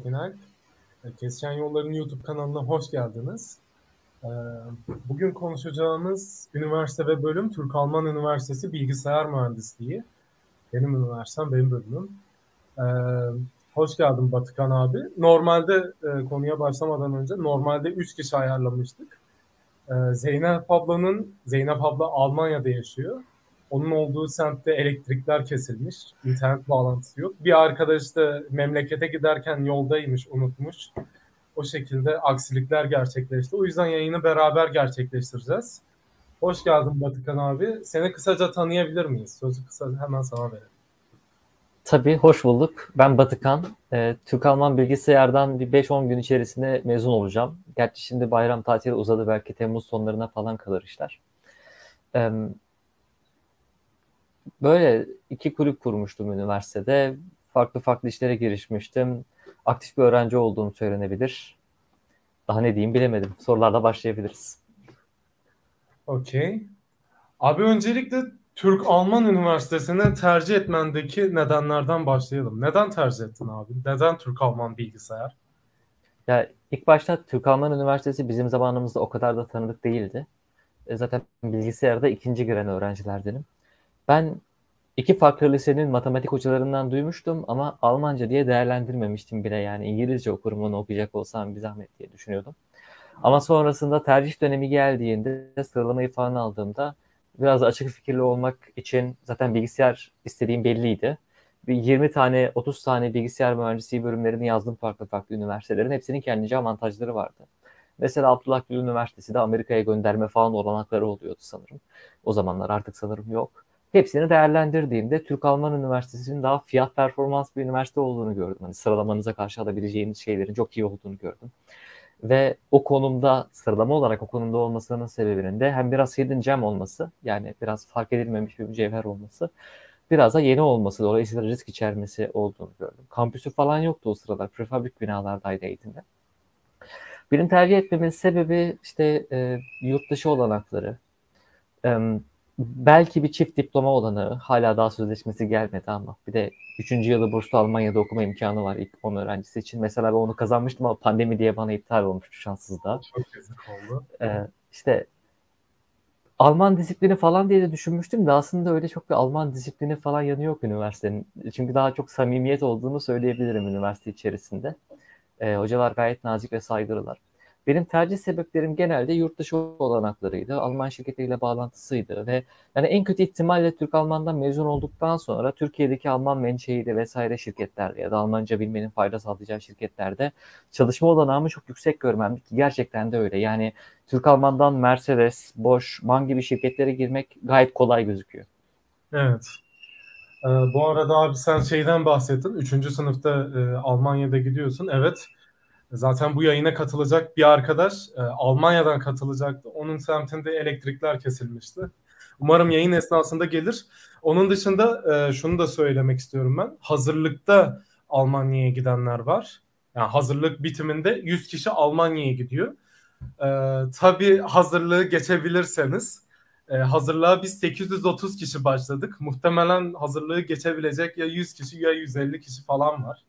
Fevzi Tekinalp. Kesişen Yolların YouTube kanalına hoş geldiniz. Ee, bugün konuşacağımız üniversite ve bölüm Türk-Alman Üniversitesi Bilgisayar Mühendisliği. Benim üniversitem, benim bölümüm. Ee, hoş geldin Batıkan abi. Normalde e, konuya başlamadan önce normalde 3 kişi ayarlamıştık. Ee, Zeynep ablanın, Zeynep abla Almanya'da yaşıyor. Onun olduğu semtte elektrikler kesilmiş. internet bağlantısı yok. Bir arkadaş da memlekete giderken yoldaymış, unutmuş. O şekilde aksilikler gerçekleşti. O yüzden yayını beraber gerçekleştireceğiz. Hoş geldin Batıkan abi. Seni kısaca tanıyabilir miyiz? Sözü kısa hemen sana verelim. Tabii, hoş bulduk. Ben Batıkan. E, Türk-Alman bilgisayardan bir 5-10 gün içerisinde mezun olacağım. Gerçi şimdi bayram tatili uzadı. Belki Temmuz sonlarına falan kalır işler. E, böyle iki kulüp kurmuştum üniversitede. Farklı farklı işlere girişmiştim. Aktif bir öğrenci olduğum söylenebilir. Daha ne diyeyim bilemedim. Sorularla başlayabiliriz. Okey. Abi öncelikle Türk-Alman Üniversitesi'ni tercih etmendeki nedenlerden başlayalım. Neden tercih ettin abi? Neden Türk-Alman bilgisayar? Ya ilk başta Türk-Alman Üniversitesi bizim zamanımızda o kadar da tanıdık değildi. E zaten bilgisayarda ikinci giren öğrencilerdenim. Ben iki farklı lisenin matematik hocalarından duymuştum ama Almanca diye değerlendirmemiştim bile. Yani İngilizce okurum okuyacak olsam bir zahmet diye düşünüyordum. Ama sonrasında tercih dönemi geldiğinde sıralamayı falan aldığımda biraz açık fikirli olmak için zaten bilgisayar istediğim belliydi. Bir 20 tane 30 tane bilgisayar mühendisliği bölümlerini yazdım farklı farklı üniversitelerin. Hepsinin kendince avantajları vardı. Mesela Abdullah Üniversitesi de Amerika'ya gönderme falan olanakları oluyordu sanırım. O zamanlar artık sanırım yok. Hepsini değerlendirdiğimde Türk-Alman Üniversitesi'nin daha fiyat performans bir üniversite olduğunu gördüm. Hani sıralamanıza karşı alabileceğiniz şeylerin çok iyi olduğunu gördüm. Ve o konumda sıralama olarak o konumda olmasının sebebinin de hem biraz hidden gem olması yani biraz fark edilmemiş bir mücevher olması biraz da yeni olması dolayısıyla risk içermesi olduğunu gördüm. Kampüsü falan yoktu o sıralar. Prefabrik binalardaydı eğitimde. Benim tercih etmemin sebebi işte e, yurt dışı olanakları, e, belki bir çift diploma olanı hala daha sözleşmesi gelmedi ama bir de 3. yılı burslu Almanya'da okuma imkanı var ilk 10 öğrencisi için. Mesela ben onu kazanmıştım ama pandemi diye bana iptal olmuştu şanssızlığa. Çok yazık oldu. Ee, işte Alman disiplini falan diye de düşünmüştüm de aslında öyle çok bir Alman disiplini falan yanı yok üniversitenin. Çünkü daha çok samimiyet olduğunu söyleyebilirim üniversite içerisinde. Ee, hocalar gayet nazik ve saygılılar. Benim tercih sebeplerim genelde yurt dışı olanaklarıydı. Alman şirketleriyle bağlantısıydı ve yani en kötü ihtimalle Türk-Alman'dan mezun olduktan sonra Türkiye'deki Alman menşeili vesaire şirketlerde ya da Almanca bilmenin fayda sağlayacağı şirketlerde çalışma olanağımı çok yüksek görmem ki gerçekten de öyle. Yani Türk-Alman'dan Mercedes, Bosch, MAN gibi şirketlere girmek gayet kolay gözüküyor. Evet. Ee, bu arada abi sen şeyden bahsettin. Üçüncü sınıfta e, Almanya'da gidiyorsun. Evet. Zaten bu yayına katılacak bir arkadaş e, Almanya'dan katılacaktı. Onun semtinde elektrikler kesilmişti. Umarım yayın esnasında gelir. Onun dışında e, şunu da söylemek istiyorum ben. Hazırlıkta Almanya'ya gidenler var. Yani hazırlık bitiminde 100 kişi Almanya'ya gidiyor. E, tabii hazırlığı geçebilirseniz e, hazırlığa biz 830 kişi başladık. Muhtemelen hazırlığı geçebilecek ya 100 kişi ya 150 kişi falan var.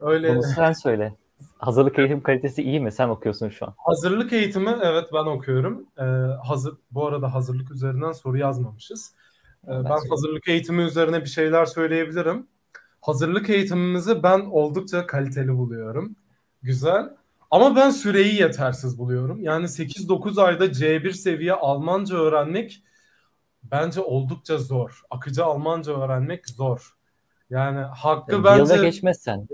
Öyle. Bunu sen söyle. Hazırlık eğitim kalitesi iyi mi? Sen okuyorsun şu an. Hazırlık eğitimi evet ben okuyorum. Ee, hazır bu arada hazırlık üzerinden soru yazmamışız. Ee, ben, ben hazırlık eğitimi üzerine bir şeyler söyleyebilirim. Hazırlık eğitimimizi ben oldukça kaliteli buluyorum. Güzel. Ama ben süreyi yetersiz buluyorum. Yani 8-9 ayda C1 seviye Almanca öğrenmek bence oldukça zor. Akıcı Almanca öğrenmek zor. Yani hakkı yani bence... Yılda geçmezsen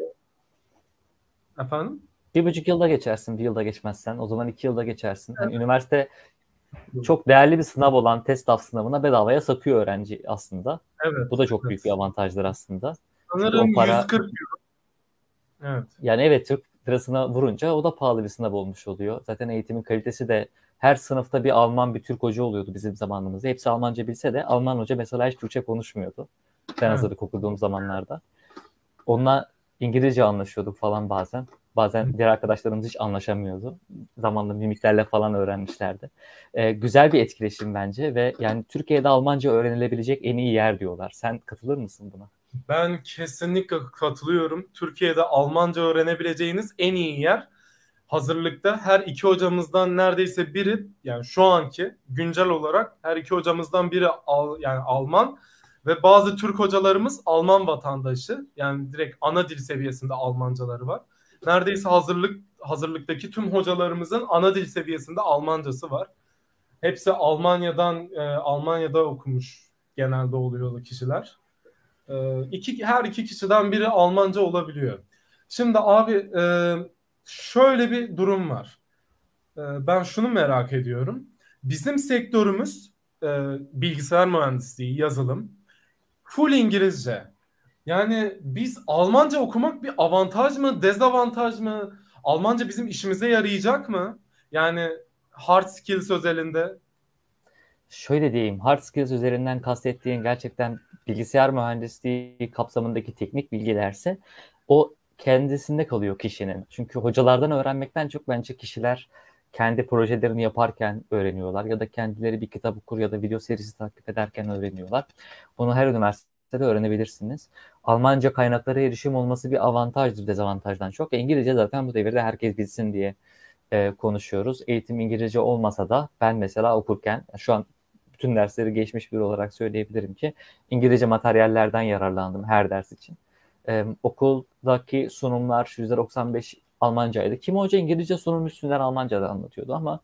Efendim? Bir buçuk yılda geçersin, bir yılda geçmezsen. O zaman iki yılda geçersin. Evet. Yani üniversite çok değerli bir sınav olan TESTAF sınavına bedavaya sakıyor öğrenci aslında. Evet. Bu da çok evet. büyük bir avantajdır aslında. Sanırım para... 140 euro. Evet. Yani evet Türk lirasına vurunca o da pahalı bir sınav olmuş oluyor. Zaten eğitimin kalitesi de her sınıfta bir Alman bir Türk hoca oluyordu bizim zamanımızda. Hepsi Almanca bilse de Alman hoca mesela hiç Türkçe konuşmuyordu. Ben evet. hazırlık okuduğum zamanlarda. Onunla İngilizce anlaşıyorduk falan bazen. Bazen diğer arkadaşlarımız hiç anlaşamıyordu. Zamanla mimiklerle falan öğrenmişlerdi. Ee, güzel bir etkileşim bence ve yani Türkiye'de Almanca öğrenilebilecek en iyi yer diyorlar. Sen katılır mısın buna? Ben kesinlikle katılıyorum. Türkiye'de Almanca öğrenebileceğiniz en iyi yer hazırlıkta her iki hocamızdan neredeyse biri yani şu anki güncel olarak her iki hocamızdan biri Al, yani Alman ve bazı Türk hocalarımız Alman vatandaşı. Yani direkt ana dil seviyesinde Almancaları var. Neredeyse hazırlık hazırlıktaki tüm hocalarımızın ana dil seviyesinde Almancası var. Hepsi Almanya'dan e, Almanya'da okumuş genelde oluyor kişiler. E, iki, her iki kişiden biri Almanca olabiliyor. Şimdi abi e, şöyle bir durum var. E, ben şunu merak ediyorum. Bizim sektörümüz e, bilgisayar mühendisliği, yazılım full İngilizce. Yani biz Almanca okumak bir avantaj mı, dezavantaj mı? Almanca bizim işimize yarayacak mı? Yani hard skills özelinde. Şöyle diyeyim, hard skills üzerinden kastettiğin gerçekten bilgisayar mühendisliği kapsamındaki teknik bilgilerse o kendisinde kalıyor kişinin. Çünkü hocalardan öğrenmekten çok bence kişiler kendi projelerini yaparken öğreniyorlar ya da kendileri bir kitap okur ya da video serisi takip ederken öğreniyorlar. Bunu her üniversitede öğrenebilirsiniz. Almanca kaynaklara erişim olması bir avantajdır dezavantajdan çok. İngilizce zaten bu devirde herkes bilsin diye e, konuşuyoruz. Eğitim İngilizce olmasa da ben mesela okurken şu an bütün dersleri geçmiş biri olarak söyleyebilirim ki İngilizce materyallerden yararlandım her ders için. Ee, okuldaki sunumlar %95 Almancaydı. Kim hoca İngilizce sunum üstünden Almanca'da anlatıyordu ama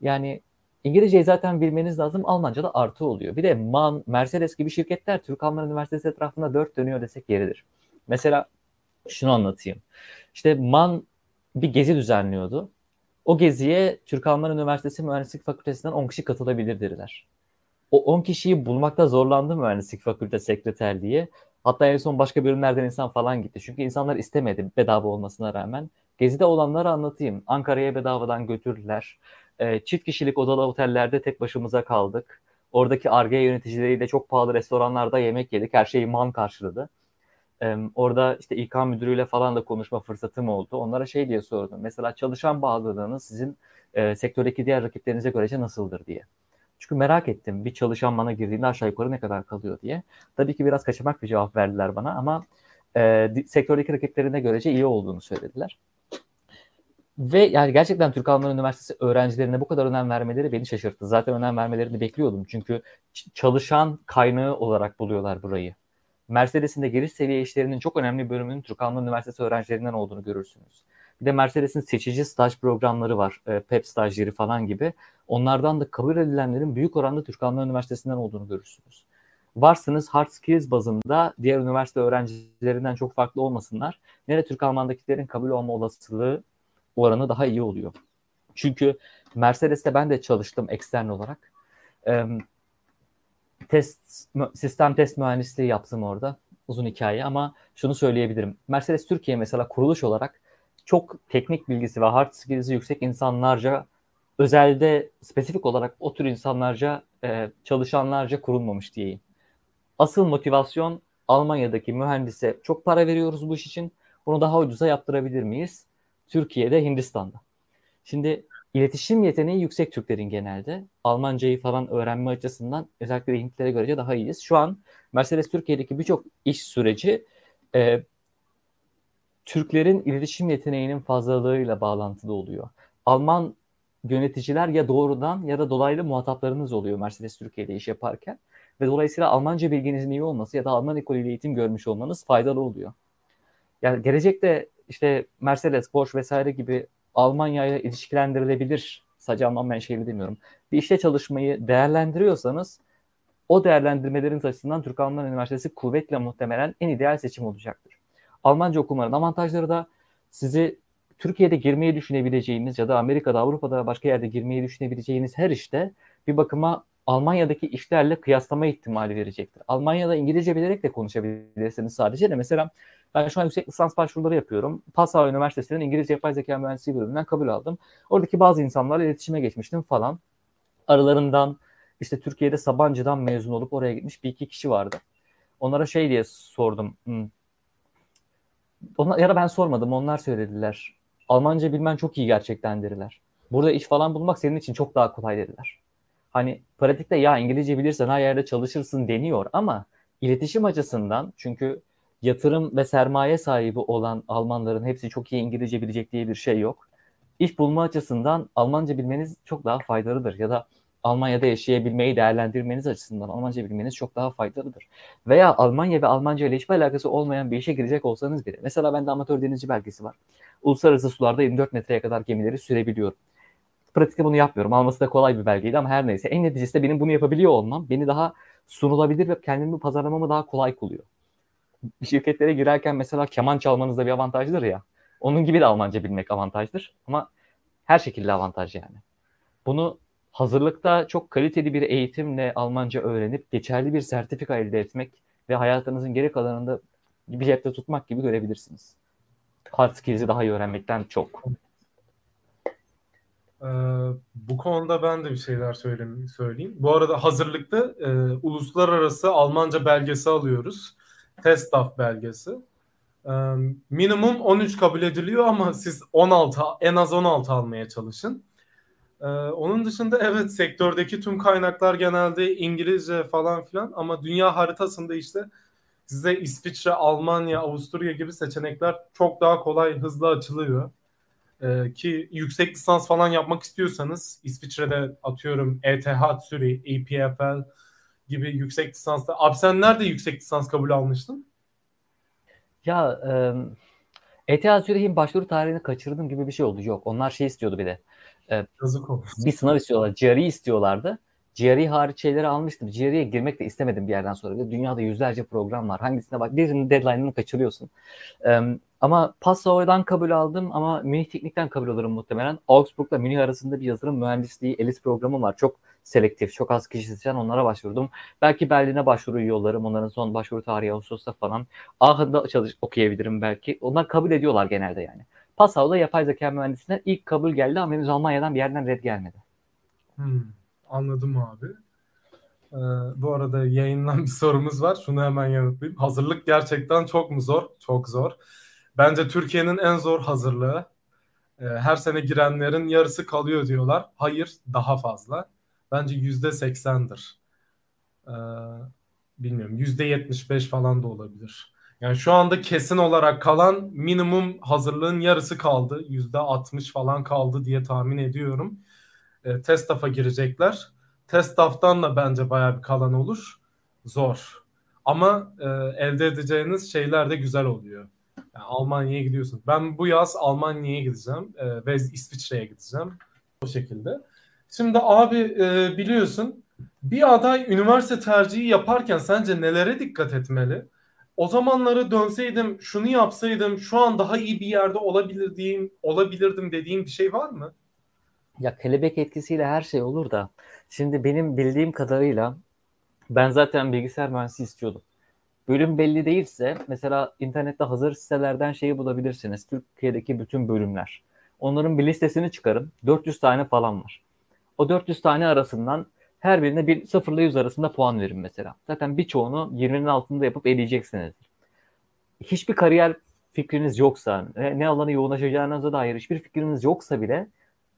yani İngilizceyi zaten bilmeniz lazım. Almanca'da artı oluyor. Bir de MAN, Mercedes gibi şirketler Türk Alman Üniversitesi etrafında dört dönüyor desek yeridir. Mesela şunu anlatayım. İşte MAN bir gezi düzenliyordu. O geziye Türk Alman Üniversitesi Mühendislik Fakültesinden 10 kişi katılabilir dediler. O 10 kişiyi bulmakta zorlandı Mühendislik Fakülte Sekreterliği. Hatta en son başka bölümlerden insan falan gitti. Çünkü insanlar istemedi bedava olmasına rağmen. Gezide olanları anlatayım. Ankara'ya bedavadan götürdüler. E, çift kişilik odalı otellerde tek başımıza kaldık. Oradaki ARGE yöneticileriyle çok pahalı restoranlarda yemek yedik. Her şeyi man karşıladı. E, orada işte İK müdürüyle falan da konuşma fırsatım oldu. Onlara şey diye sordum. Mesela çalışan bağlılığınız sizin e, sektördeki diğer rakiplerinize göre nasıldır diye. Çünkü merak ettim bir çalışan bana girdiğinde aşağı yukarı ne kadar kalıyor diye. Tabii ki biraz kaçamak bir cevap verdiler bana ama e, sektördeki rakiplerine görece iyi olduğunu söylediler. Ve yani gerçekten Türk Alman Üniversitesi öğrencilerine bu kadar önem vermeleri beni şaşırttı. Zaten önem vermelerini bekliyordum. Çünkü çalışan kaynağı olarak buluyorlar burayı. Mercedes'in de giriş seviye işlerinin çok önemli bölümünün Türk Alman Üniversitesi öğrencilerinden olduğunu görürsünüz. Bir de Mercedes'in seçici staj programları var. E, PEP stajyeri falan gibi. Onlardan da kabul edilenlerin büyük oranda Türk Alman Üniversitesi'nden olduğunu görürsünüz. Varsınız hard skills bazında diğer üniversite öğrencilerinden çok farklı olmasınlar. Nere Türk Alman'dakilerin kabul olma olasılığı oranı daha iyi oluyor. Çünkü Mercedes'te ben de çalıştım ekstern olarak. E, test sistem test mühendisliği yaptım orada. Uzun hikaye ama şunu söyleyebilirim. Mercedes Türkiye mesela kuruluş olarak çok teknik bilgisi ve hard skills'i yüksek insanlarca özelde spesifik olarak o tür insanlarca e, çalışanlarca kurulmamış diyeyim. Asıl motivasyon Almanya'daki mühendise çok para veriyoruz bu iş için. Bunu daha ucuza yaptırabilir miyiz? Türkiye'de, Hindistan'da. Şimdi iletişim yeteneği yüksek Türklerin genelde. Almancayı falan öğrenme açısından özellikle Hintlere göre daha iyiyiz. Şu an Mercedes Türkiye'deki birçok iş süreci e, Türklerin iletişim yeteneğinin fazlalığıyla bağlantılı oluyor. Alman yöneticiler ya doğrudan ya da dolaylı muhataplarınız oluyor Mercedes Türkiye'de iş yaparken. Ve dolayısıyla Almanca bilginizin iyi olması ya da Alman ekolüyle eğitim görmüş olmanız faydalı oluyor. Yani gelecekte işte Mercedes, Bosch vesaire gibi Almanya ile ilişkilendirilebilir. Sadece Alman menşeli demiyorum. Bir işte çalışmayı değerlendiriyorsanız o değerlendirmeleriniz açısından Türk Alman Üniversitesi kuvvetle muhtemelen en ideal seçim olacaktır. Almanca okumanın avantajları da sizi Türkiye'de girmeyi düşünebileceğiniz ya da Amerika'da, Avrupa'da başka yerde girmeyi düşünebileceğiniz her işte bir bakıma Almanya'daki işlerle kıyaslama ihtimali verecektir. Almanya'da İngilizce bilerek de konuşabilirsiniz sadece de. Mesela ben şu an yüksek lisans başvuruları yapıyorum. Passau Üniversitesi'nin İngilizce Yapay Zeka Mühendisliği bölümünden kabul aldım. Oradaki bazı insanlarla iletişime geçmiştim falan. Aralarından işte Türkiye'de Sabancı'dan mezun olup oraya gitmiş bir iki kişi vardı. Onlara şey diye sordum. Hmm, onlar, ya da ben sormadım onlar söylediler. Almanca bilmen çok iyi gerçekten dediler. Burada iş falan bulmak senin için çok daha kolay dediler. Hani pratikte ya İngilizce bilirsen her yerde çalışırsın deniyor ama iletişim açısından çünkü yatırım ve sermaye sahibi olan Almanların hepsi çok iyi İngilizce bilecek diye bir şey yok. İş bulma açısından Almanca bilmeniz çok daha faydalıdır ya da Almanya'da yaşayabilmeyi değerlendirmeniz açısından Almanca bilmeniz çok daha faydalıdır. Veya Almanya ve Almanca ile hiçbir alakası olmayan bir işe girecek olsanız bile. Mesela bende amatör denizci belgesi var. Uluslararası sularda 24 metreye kadar gemileri sürebiliyorum. Pratikte bunu yapmıyorum. Alması da kolay bir belgeydi ama her neyse. En neticesinde benim bunu yapabiliyor olmam beni daha sunulabilir ve kendimi pazarlamamı daha kolay kılıyor. Şirketlere girerken mesela keman çalmanız da bir avantajdır ya. Onun gibi de Almanca bilmek avantajdır. Ama her şekilde avantaj yani. Bunu hazırlıkta çok kaliteli bir eğitimle Almanca öğrenip geçerli bir sertifika elde etmek ve hayatınızın geri kalanında bir cepte tutmak gibi görebilirsiniz. Hard skills'i daha iyi öğrenmekten çok. Ee, bu konuda ben de bir şeyler söyleyeyim. söyleyeyim. Bu arada hazırlıkta e, uluslararası Almanca belgesi alıyoruz. TESTAF belgesi. Minimum 13 kabul ediliyor ama siz 16 en az 16 almaya çalışın. Onun dışında evet sektördeki tüm kaynaklar genelde İngilizce falan filan ama dünya haritasında işte size İsviçre, Almanya, Avusturya gibi seçenekler çok daha kolay, hızlı açılıyor. Ee, ki yüksek lisans falan yapmak istiyorsanız İsviçre'de atıyorum ETH Zürich, EPFL gibi yüksek lisansda. Abi sen nerede yüksek lisans kabul almıştın? Ya e, ETH Zürich'in başvuru tarihini kaçırdım gibi bir şey oldu. Yok onlar şey istiyordu bir de. E, Yazık olmuş. Bir sınav istiyorlar. GRE istiyorlardı. GRE hariç şeyleri almıştım. GRE'ye girmek de istemedim bir yerden sonra. Dünyada yüzlerce program var. Hangisine bak birinin deadline'ını kaçırıyorsun. Ee, ama Passau'dan kabul aldım ama Münih Teknik'ten kabul alırım muhtemelen. Augsburg'la Münih arasında bir yazılım mühendisliği ELIS programı var. Çok selektif, çok az kişi seçen onlara başvurdum. Belki Berlin'e başvuru yollarım. Onların son başvuru tarihi Ağustos'ta falan. Aachen'da çalış okuyabilirim belki. Onlar kabul ediyorlar genelde yani. Passau'da yapay zeka mühendisliğine ilk kabul geldi ama henüz Almanya'dan bir yerden red gelmedi. Hmm. Anladım abi. Ee, bu arada yayından bir sorumuz var. Şunu hemen yanıtlayayım. Hazırlık gerçekten çok mu zor? Çok zor. Bence Türkiye'nin en zor hazırlığı. Ee, her sene girenlerin yarısı kalıyor diyorlar. Hayır, daha fazla. Bence yüzde seksendir. Ee, bilmiyorum. Yüzde yetmiş beş falan da olabilir. Yani şu anda kesin olarak kalan minimum hazırlığın yarısı kaldı. Yüzde altmış falan kaldı diye tahmin ediyorum e, TESTAF'a girecekler. TESTAF'tan da bence bayağı bir kalan olur. Zor. Ama e, elde edeceğiniz şeyler de güzel oluyor. Yani Almanya'ya gidiyorsun. Ben bu yaz Almanya'ya gideceğim e, ve İsviçre'ye gideceğim. O şekilde. Şimdi abi e, biliyorsun bir aday üniversite tercihi yaparken sence nelere dikkat etmeli? O zamanları dönseydim, şunu yapsaydım, şu an daha iyi bir yerde olabilir olabilirdim dediğim bir şey var mı? Ya kelebek etkisiyle her şey olur da şimdi benim bildiğim kadarıyla ben zaten bilgisayar mühendisi istiyordum. Bölüm belli değilse mesela internette hazır sitelerden şeyi bulabilirsiniz. Türkiye'deki bütün bölümler. Onların bir listesini çıkarın. 400 tane falan var. O 400 tane arasından her birine bir 0 ile 100 arasında puan verin mesela. Zaten birçoğunu 20'nin altında yapıp eleyeceksiniz. Hiçbir kariyer fikriniz yoksa, ne alana yoğunlaşacağınıza dair hiçbir fikriniz yoksa bile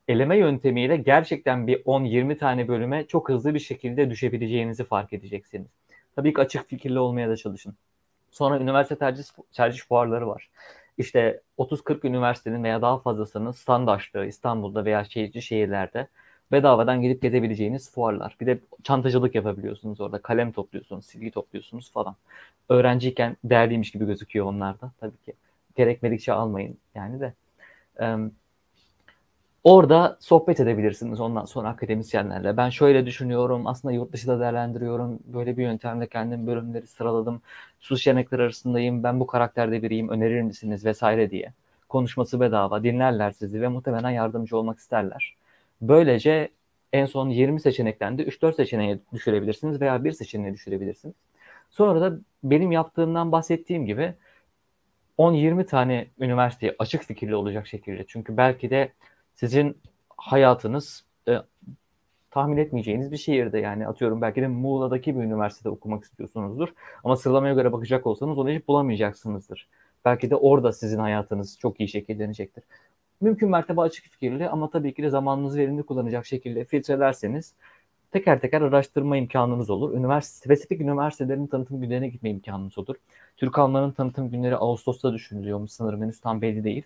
eleme yöntemiyle gerçekten bir 10-20 tane bölüme çok hızlı bir şekilde düşebileceğinizi fark edeceksiniz. Tabii ki açık fikirli olmaya da çalışın. Sonra üniversite tercih, tercih fuarları var. İşte 30-40 üniversitenin veya daha fazlasının standartlı İstanbul'da veya şehirci şehirlerde bedavadan gidip gezebileceğiniz fuarlar. Bir de çantacılık yapabiliyorsunuz orada. Kalem topluyorsunuz, silgi topluyorsunuz falan. Öğrenciyken değerliymiş gibi gözüküyor onlar da tabii ki. Gerekmedikçe almayın yani de. Orada sohbet edebilirsiniz ondan sonra akademisyenlerle. Ben şöyle düşünüyorum, aslında yurt dışı da değerlendiriyorum. Böyle bir yöntemle kendim bölümleri sıraladım. Su seçenekler arasındayım, ben bu karakterde biriyim, önerir misiniz vesaire diye. Konuşması bedava, dinlerler sizi ve muhtemelen yardımcı olmak isterler. Böylece en son 20 seçenekten de 3-4 seçeneğe düşürebilirsiniz veya bir seçeneğe düşürebilirsiniz. Sonra da benim yaptığımdan bahsettiğim gibi 10-20 tane üniversiteye açık fikirli olacak şekilde. Çünkü belki de sizin hayatınız e, tahmin etmeyeceğiniz bir şehirde yani atıyorum belki de Muğla'daki bir üniversitede okumak istiyorsunuzdur. Ama sıralamaya göre bakacak olsanız onu hiç bulamayacaksınızdır. Belki de orada sizin hayatınız çok iyi şekillenecektir. Mümkün mertebe açık fikirli ama tabii ki de zamanınızı verimli kullanacak şekilde filtrelerseniz teker teker araştırma imkanınız olur. Üniversite, spesifik üniversitelerin tanıtım günlerine gitme imkanınız olur. Türk Alman'ın tanıtım günleri Ağustos'ta düşünülüyormuş sanırım henüz tam belli değil.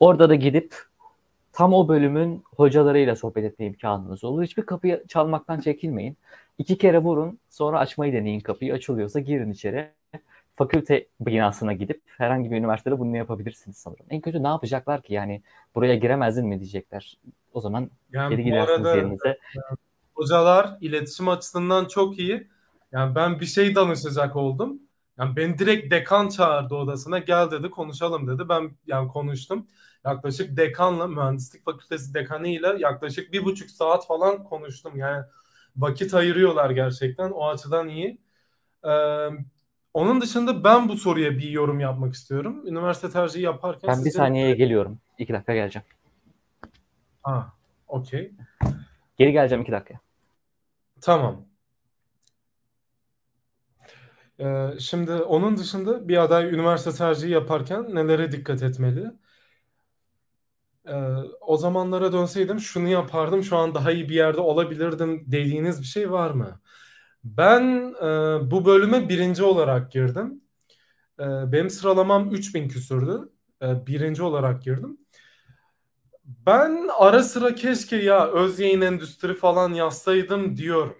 Orada da gidip tam o bölümün hocalarıyla sohbet etme imkanınız olur. Hiçbir kapıyı çalmaktan çekinmeyin. İki kere vurun sonra açmayı deneyin kapıyı. Açılıyorsa girin içeri. Fakülte binasına gidip herhangi bir üniversitede bunu yapabilirsiniz sanırım. En kötü ne yapacaklar ki yani buraya giremezdin mi diyecekler. O zaman Yani geri gidersiniz arada yerinize. hocalar iletişim açısından çok iyi. Yani ben bir şey danışacak oldum. Yani beni direkt dekan çağırdı odasına. Gel dedi konuşalım dedi. Ben yani konuştum. Yaklaşık dekanla mühendislik fakültesi dekanıyla yaklaşık bir buçuk saat falan konuştum. Yani vakit ayırıyorlar gerçekten. O açıdan iyi. Ee, onun dışında ben bu soruya bir yorum yapmak istiyorum. Üniversite tercihi yaparken Ben bir sizce- saniyeye geliyorum. İki dakika geleceğim. Ha, okey. Geri geleceğim iki dakika. Tamam. Ee, şimdi onun dışında bir aday üniversite tercihi yaparken nelere dikkat etmeli? Ee, o zamanlara dönseydim şunu yapardım, şu an daha iyi bir yerde olabilirdim dediğiniz bir şey var mı? Ben e, bu bölüme birinci olarak girdim. E, benim sıralamam 3000 küsürdü. E, birinci olarak girdim. Ben ara sıra keşke ya öz yayın endüstri falan yazsaydım diyorum.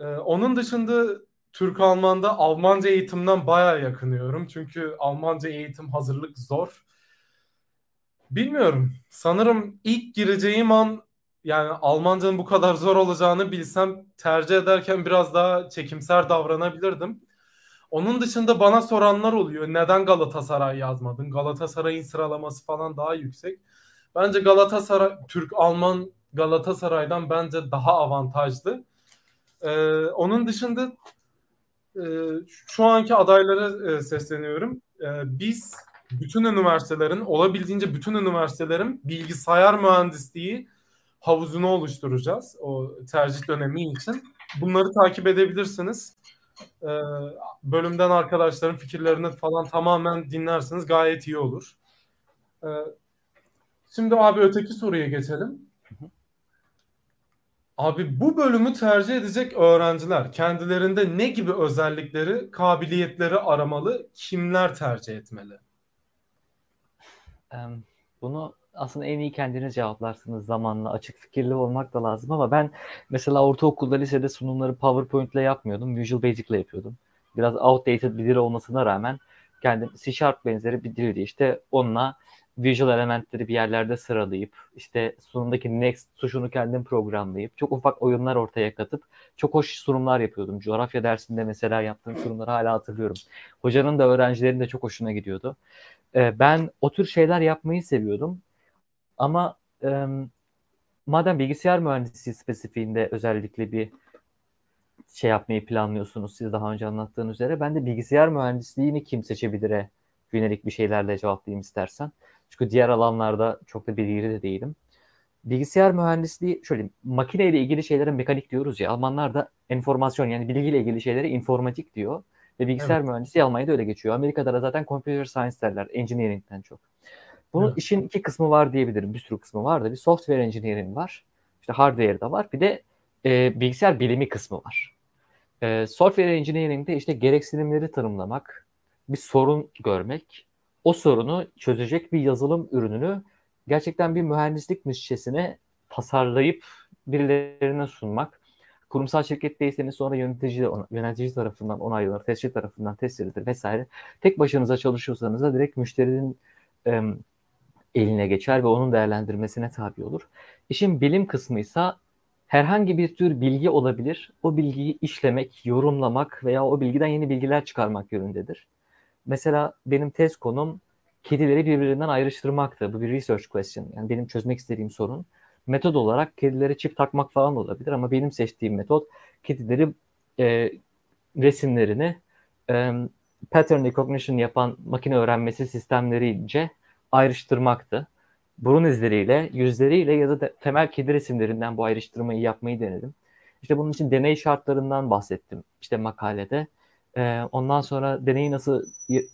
Ee, onun dışında Türk-Alman'da Almanca eğitimden bayağı yakınıyorum. Çünkü Almanca eğitim hazırlık zor. Bilmiyorum. Sanırım ilk gireceğim an yani Almanca'nın bu kadar zor olacağını bilsem tercih ederken biraz daha çekimser davranabilirdim. Onun dışında bana soranlar oluyor. Neden Galatasaray yazmadın? Galatasaray'ın sıralaması falan daha yüksek. Bence Galatasaray, Türk-Alman Galatasaray'dan bence daha avantajlı. Ee, onun dışında e, şu anki adaylara e, sesleniyorum. E, biz bütün üniversitelerin, olabildiğince bütün üniversitelerin bilgisayar mühendisliği havuzunu oluşturacağız o tercih dönemi için. Bunları takip edebilirsiniz. E, bölümden arkadaşların fikirlerini falan tamamen dinlersiniz gayet iyi olur. E, şimdi abi öteki soruya geçelim. Abi bu bölümü tercih edecek öğrenciler kendilerinde ne gibi özellikleri, kabiliyetleri aramalı, kimler tercih etmeli? Bunu aslında en iyi kendiniz cevaplarsınız zamanla. Açık fikirli olmak da lazım ama ben mesela ortaokulda, lisede sunumları PowerPoint ile yapmıyordum. Visual Basic ile yapıyordum. Biraz outdated bir dil olmasına rağmen kendim C Sharp benzeri bir dildi. İşte onunla visual elementleri bir yerlerde sıralayıp işte sunumdaki next tuşunu kendim programlayıp çok ufak oyunlar ortaya katıp çok hoş sunumlar yapıyordum. Coğrafya dersinde mesela yaptığım sunumları hala hatırlıyorum. Hocanın da öğrencilerin de çok hoşuna gidiyordu. Ben o tür şeyler yapmayı seviyordum. Ama e, madem bilgisayar mühendisliği spesifiğinde özellikle bir şey yapmayı planlıyorsunuz siz daha önce anlattığınız üzere ben de bilgisayar mühendisliğini kim seçebilire yönelik bir şeylerle cevaplayayım istersen. Çünkü diğer alanlarda çok da bilgili de değilim. Bilgisayar mühendisliği şöyle makineyle ilgili şeylere mekanik diyoruz ya Almanlar da enformasyon yani bilgiyle ilgili şeylere informatik diyor. Ve bilgisayar Evet. mühendisliği Almanya'da öyle geçiyor. Amerika'da da zaten computer science derler. Engineering'den çok. Bunun Evet. işin iki kısmı var diyebilirim. Bir sürü kısmı var da bir software engineering var. İşte hardware da var. Bir de e, bilgisayar bilimi kısmı var. E, software engineering'de işte gereksinimleri tanımlamak, bir sorun görmek, o sorunu çözecek bir yazılım ürününü gerçekten bir mühendislik müşesine tasarlayıp birilerine sunmak. Kurumsal şirketteyseniz sonra yönetici, yönetici tarafından onaylanır, testçi tarafından test edilir vesaire. Tek başınıza çalışıyorsanız da direkt müşterinin e, eline geçer ve onun değerlendirmesine tabi olur. İşin bilim kısmı ise herhangi bir tür bilgi olabilir. O bilgiyi işlemek, yorumlamak veya o bilgiden yeni bilgiler çıkarmak yönündedir. Mesela benim tez konum kedileri birbirinden ayrıştırmaktı. Bu bir research question. Yani benim çözmek istediğim sorun. Metod olarak kedilere çip takmak falan olabilir ama benim seçtiğim metot kedileri e, resimlerini e, pattern recognition yapan makine öğrenmesi sistemlerince ayrıştırmaktı. Burun izleriyle, yüzleriyle ya da de- temel kedi resimlerinden bu ayrıştırmayı yapmayı denedim. İşte bunun için deney şartlarından bahsettim işte makalede. e, ondan sonra deneyi nasıl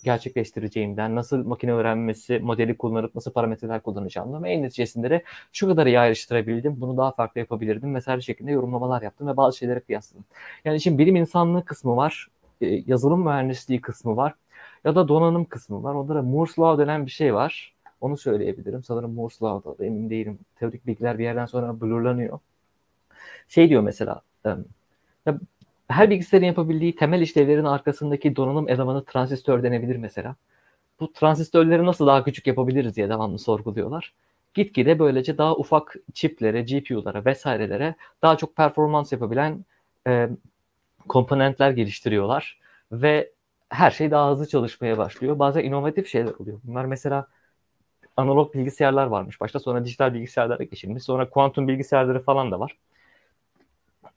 gerçekleştireceğimden, nasıl makine öğrenmesi modeli kullanıp nasıl parametreler kullanacağımdan ve en neticesinde de şu kadar iyi ayrıştırabildim, bunu daha farklı yapabilirdim vesaire şeklinde yorumlamalar yaptım ve bazı şeyleri kıyasladım. Yani şimdi bilim insanlığı kısmı var, e, yazılım mühendisliği kısmı var ya da donanım kısmı var. Onda da Moore's Law denen bir şey var. Onu söyleyebilirim. Sanırım Moore's Law'da emin değilim. Teorik bilgiler bir yerden sonra blurlanıyor. Şey diyor mesela, her bilgisayarın yapabildiği temel işlevlerin arkasındaki donanım elemanı transistör denebilir mesela. Bu transistörleri nasıl daha küçük yapabiliriz diye devamlı sorguluyorlar. Gitgide böylece daha ufak çiplere, GPU'lara vesairelere daha çok performans yapabilen e, komponentler geliştiriyorlar ve her şey daha hızlı çalışmaya başlıyor. Bazen inovatif şeyler oluyor. Bunlar mesela analog bilgisayarlar varmış. Başta sonra dijital bilgisayarlara geçilmiş. Sonra kuantum bilgisayarları falan da var.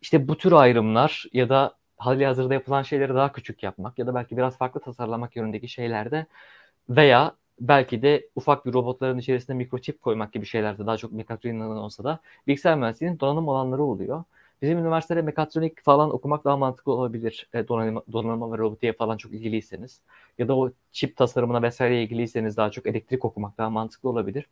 İşte bu tür ayrımlar ya da hali hazırda yapılan şeyleri daha küçük yapmak ya da belki biraz farklı tasarlamak yönündeki şeylerde veya belki de ufak bir robotların içerisinde mikroçip koymak gibi şeylerde daha çok mekatronik olsa da bilgisayar mühendisliğinin donanım alanları oluyor. Bizim üniversitede mekatronik falan okumak daha mantıklı olabilir. E, donanım, donanıma ve robotiğe falan çok ilgiliyseniz. Ya da o çip tasarımına vesaire ilgiliyseniz daha çok elektrik okumak daha mantıklı olabilir.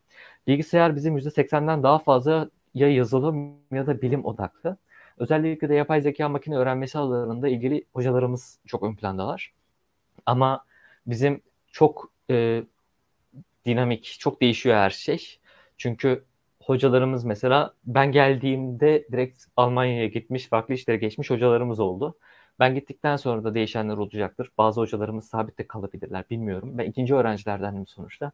Bilgisayar bizim %80'den daha fazla ya yazılım ya da bilim odaklı. Özellikle de yapay zeka makine öğrenmesi alanında ilgili hocalarımız çok ön plandalar. Ama bizim çok e, dinamik, çok değişiyor her şey. Çünkü hocalarımız mesela ben geldiğimde direkt Almanya'ya gitmiş, farklı işlere geçmiş hocalarımız oldu. Ben gittikten sonra da değişenler olacaktır. Bazı hocalarımız sabit de kalabilirler bilmiyorum. Ben ikinci öğrencilerdenim sonuçta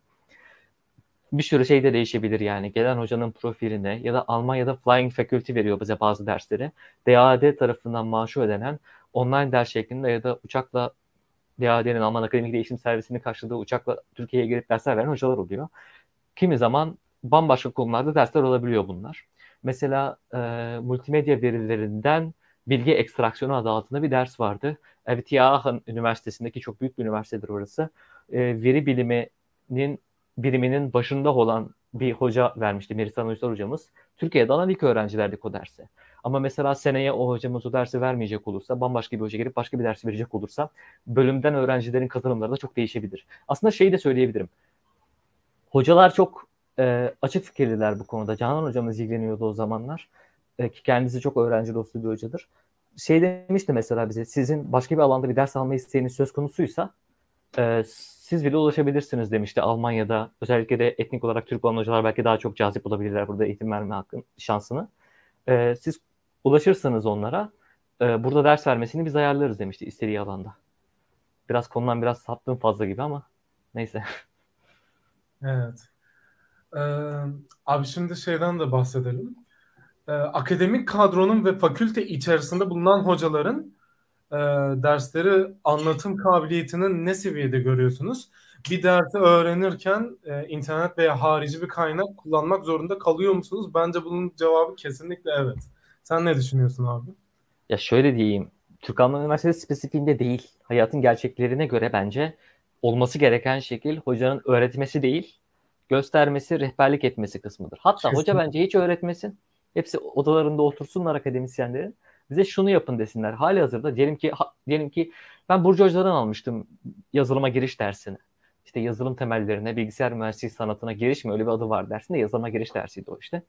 bir sürü şey de değişebilir yani. Gelen hocanın profiline ya da Almanya'da Flying Faculty veriyor bize bazı dersleri. DAD tarafından maaşı ödenen online ders şeklinde ya da uçakla DAD'nin Alman Akademik Değişim Servisini karşıladığı uçakla Türkiye'ye gelip dersler veren hocalar oluyor. Kimi zaman bambaşka konularda dersler olabiliyor bunlar. Mesela e, multimedya verilerinden bilgi ekstraksiyonu adı altında bir ders vardı. Evet Aachen Üniversitesi'ndeki çok büyük bir üniversitedir orası. E, veri biliminin biriminin başında olan bir hoca vermişti Merisan Uysal hocamız. Türkiye'de alan ilk öğrencilerdik o dersi. Ama mesela seneye o hocamız o dersi vermeyecek olursa, bambaşka bir hoca gelip başka bir dersi verecek olursa bölümden öğrencilerin katılımları da çok değişebilir. Aslında şeyi de söyleyebilirim. Hocalar çok e, açık fikirliler bu konuda. Canan hocamız ilgileniyordu o zamanlar. E, ki kendisi çok öğrenci dostu bir hocadır. Şey demişti mesela bize, sizin başka bir alanda bir ders alma isteğiniz söz konusuysa e, siz bile ulaşabilirsiniz demişti Almanya'da. Özellikle de etnik olarak Türk olan hocalar belki daha çok cazip olabilirler burada eğitim verme hakkın, şansını. E, siz ulaşırsanız onlara e, burada ders vermesini biz ayarlarız demişti istediği alanda. Biraz konudan biraz saptım fazla gibi ama neyse. Evet. Ee, abi şimdi şeyden de bahsedelim. Ee, akademik kadronun ve fakülte içerisinde bulunan hocaların e, dersleri anlatım kabiliyetinin ne seviyede görüyorsunuz? Bir dersi öğrenirken e, internet veya harici bir kaynak kullanmak zorunda kalıyor musunuz? Bence bunun cevabı kesinlikle evet. Sen ne düşünüyorsun abi? Ya şöyle diyeyim. Türk Alman Üniversitesi spesifiğinde değil. Hayatın gerçeklerine göre bence olması gereken şekil hocanın öğretmesi değil, göstermesi, rehberlik etmesi kısmıdır. Hatta Kesinlikle. hoca bence hiç öğretmesin. Hepsi odalarında otursunlar akademisyenlerin bize şunu yapın desinler. Hali hazırda diyelim ki ha, diyelim ki ben Burcu Hoca'dan almıştım yazılıma giriş dersini. İşte yazılım temellerine, bilgisayar mühendisliği sanatına giriş mi öyle bir adı var dersinde yazılıma giriş dersiydi o işte.